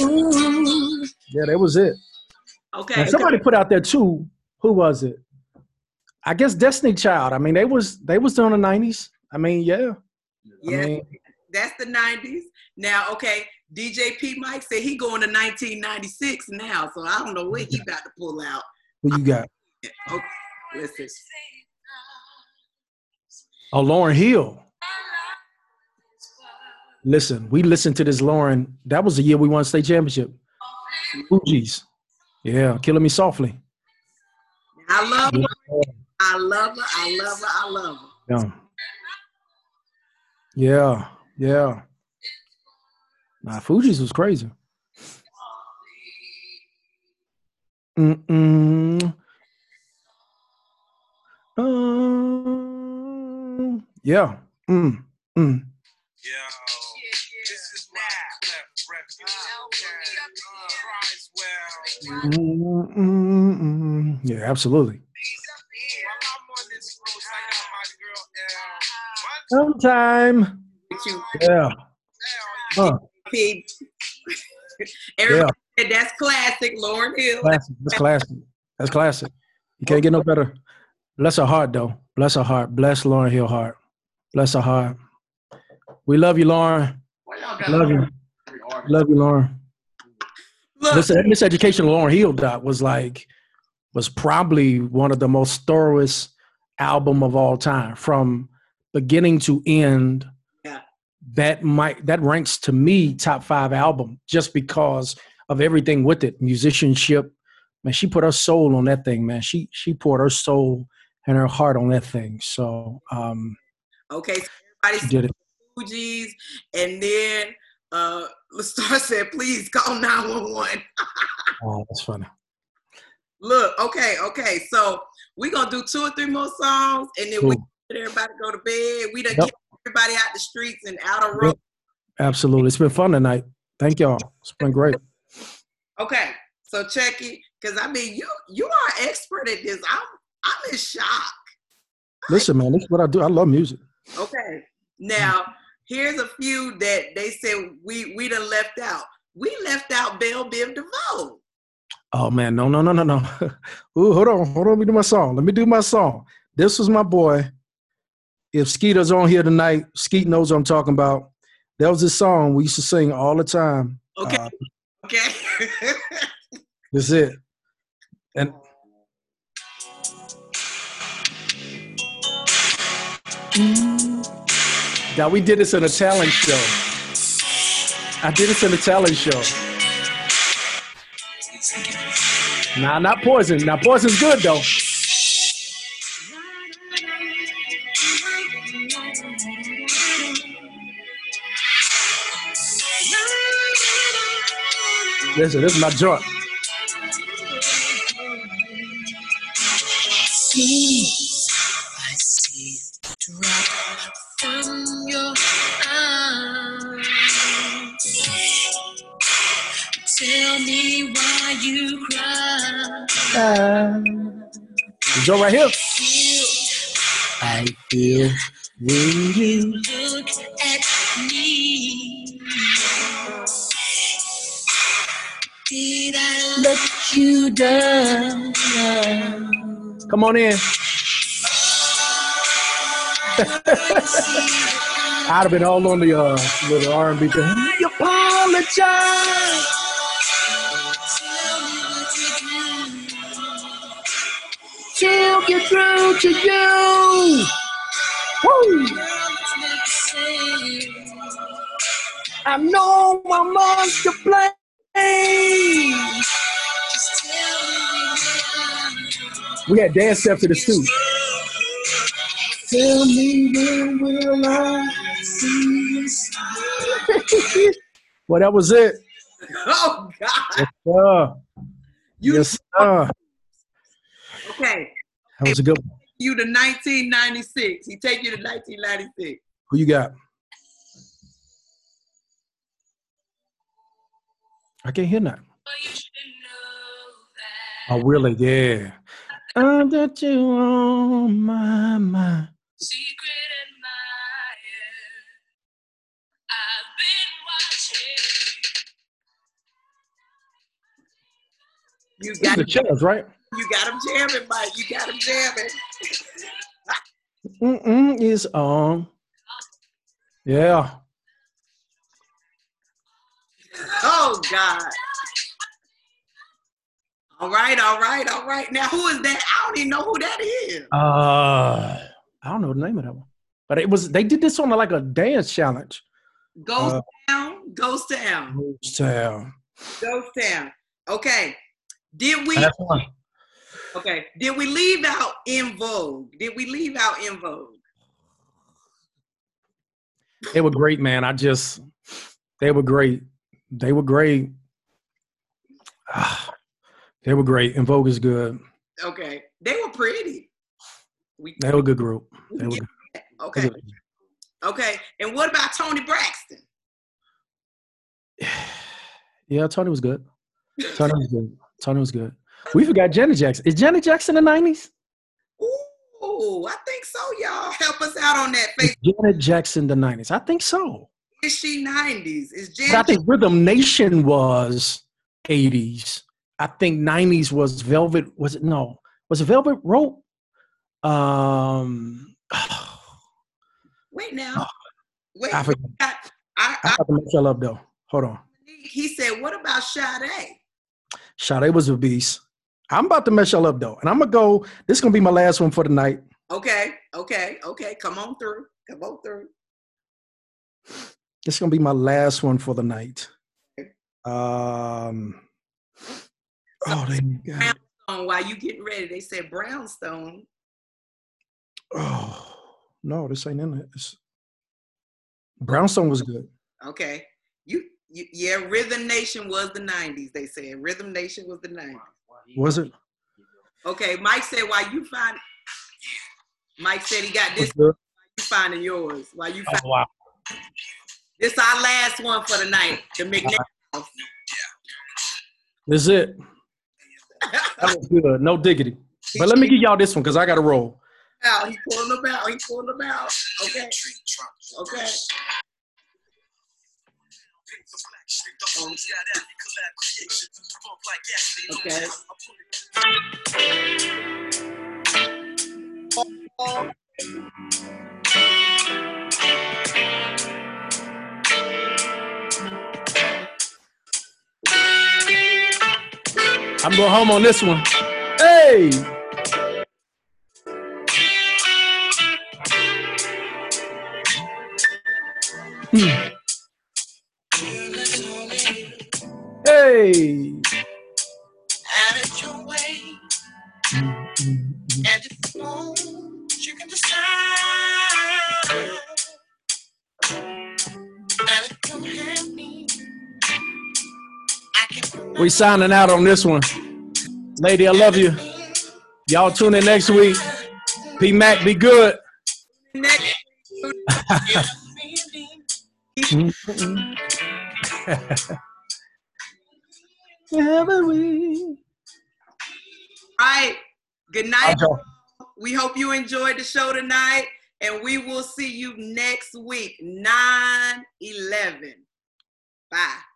Ooh. Yeah, that was it. Okay. And somebody put out there too. Who was it? I guess Destiny Child. I mean, they was they was doing the nineties. I mean, yeah. yeah, I mean, that's the 90s. Now, okay, DJ P Mike said he going to 1996 now, so I don't know what he about to pull out. who you got? Okay, listen. Oh, Lauryn Hill. Listen, we listened to this Lauryn. That was the year we won state championship. Fugees. Yeah, killing me softly. I love her. I love her. I love her. I love her. Yeah. Yeah. Yeah. Nah, Fugees was crazy. Mm-mm. Um, yeah. Mm. Mm. L. One Sometime. Yeah. Huh. Everybody said that's classic, Lauryn Hill. Classic. That's classic. That's classic. You can't get no better. Bless her heart, though. Bless her heart. Bless Lauryn Hill heart. Bless her heart. We love you, Lauryn. Love you. Love you, Lauryn. Look, This miseducation Lauryn Hill dot was like was probably one of the most thoroughest album of all time from beginning to end. Yeah. That might that ranks to me top five album just because of everything with it. Musicianship. Man, she put her soul on that thing, man. She she poured her soul and her heart on that thing. So um okay, so everybody did it. Fugees, and then uh Star said, please call 911. Oh, that's funny. Look, okay, okay. So we're gonna do two or three more songs and then we Cool. let everybody go to bed. We done Yep. everybody out the streets and out of road. Absolutely. It's been fun tonight. Thank y'all. It's been great. Okay, so check it. Cause I mean you you are an expert at this. I'm I'm in shock. Listen, man, this is what I do. I love music. Okay. Now, here's a few that they said we we done left out. We left out Bell Biv DeVoe. Oh man, no, no, no, no, no. Ooh, hold on, hold on. Let me do my song. Let me do my song. This was my boy. If Skeeter's on here tonight, Skeet knows what I'm talking about. That was this song we used to sing all the time. Okay. Uh, Okay. that's it. And now we did this in a talent show. I did this in a talent show. Nah, not poison. Now poison's good though. Listen, this is my joint. Me why you cry. The joint right here. I feel when you look at me. Did I let you down? come on in. I'd have been all on the uh, little R&B thing. You apologize. She'll get through to you. Woo! I know I'm on to blame. We had dance steps to this too. Tell me when will I see this? well, that was it. oh God. Yes, sir. You Yes, sir. Okay. That was a good one. You to 1996. He take you to 1996. Who you got? I can't hear that. Oh, oh, really? Yeah. I got you on my mind. Secret admirer. I've been watching. You got the chills, right? You got them jamming, Mike. You got them jamming. Mm-mm is on. Yeah. Oh God. All right, all right, all right. Now who is that? I don't even know who that is. Uh, I don't know the name of that one, but it was they did this on like a dance challenge. Ghost Uh, Town, Ghost Town, So Ghost Town. Okay. Did we that's one. Okay? Did we leave out En Vogue? Did we leave out En Vogue? They were great, man. I just they were great. They were great. Ah, they were great. En Vogue is good. Okay. They were pretty. We, They were a good group. They were good. Okay. Okay. And what about Toni Braxton? Yeah, Toni was good. Toni was good. Toni was good. We forgot Janet Jackson. Is Janet Jackson the nineties? Ooh, I think so, y'all. Help us out on that. Is. Janet Jackson the nineties? I think so. Is she 90s? Is But I Janet think Rhythm Nation was eighties. I think nineties was Velvet. Was it no? Was it Velvet Rope? Um, Wait now. Wait. I forgot. I, I, I I, have to look up though. Hold on. he said, what about Sade? Sade was a beast. I'm about to mess y'all up though, and I'm gonna go. This is gonna be my last one for the night. Okay, okay, okay. Come on through. Come on through. This is gonna be my last one for the night. Um. Oh, they got. Um, while you getting ready, they said Brownstone. Oh no, this ain't in it. It's, Brownstone was good. Okay. You, you yeah, Rhythm Nation was the 90s, they said. Rhythm Nation was the 90s. Was it? Okay, Mike said "Why you find Mike said he got this Was good? you finding yours. While you oh, find Oh, wow. this our last one for the night. The McNair. This is it. That was good. No diggity. But let me give y'all this one because I got to roll. out. He pulling them out. He pulling them out. Okay. Okay. Okay. I'm going home on this one. Hey! Hmm. We signing out on this one. Lady, I love you. Y'all tune in next week. P Mac, be good. Next. All right. Good night. We hope you enjoyed the show tonight, and we will see you next week, 9 11. Bye.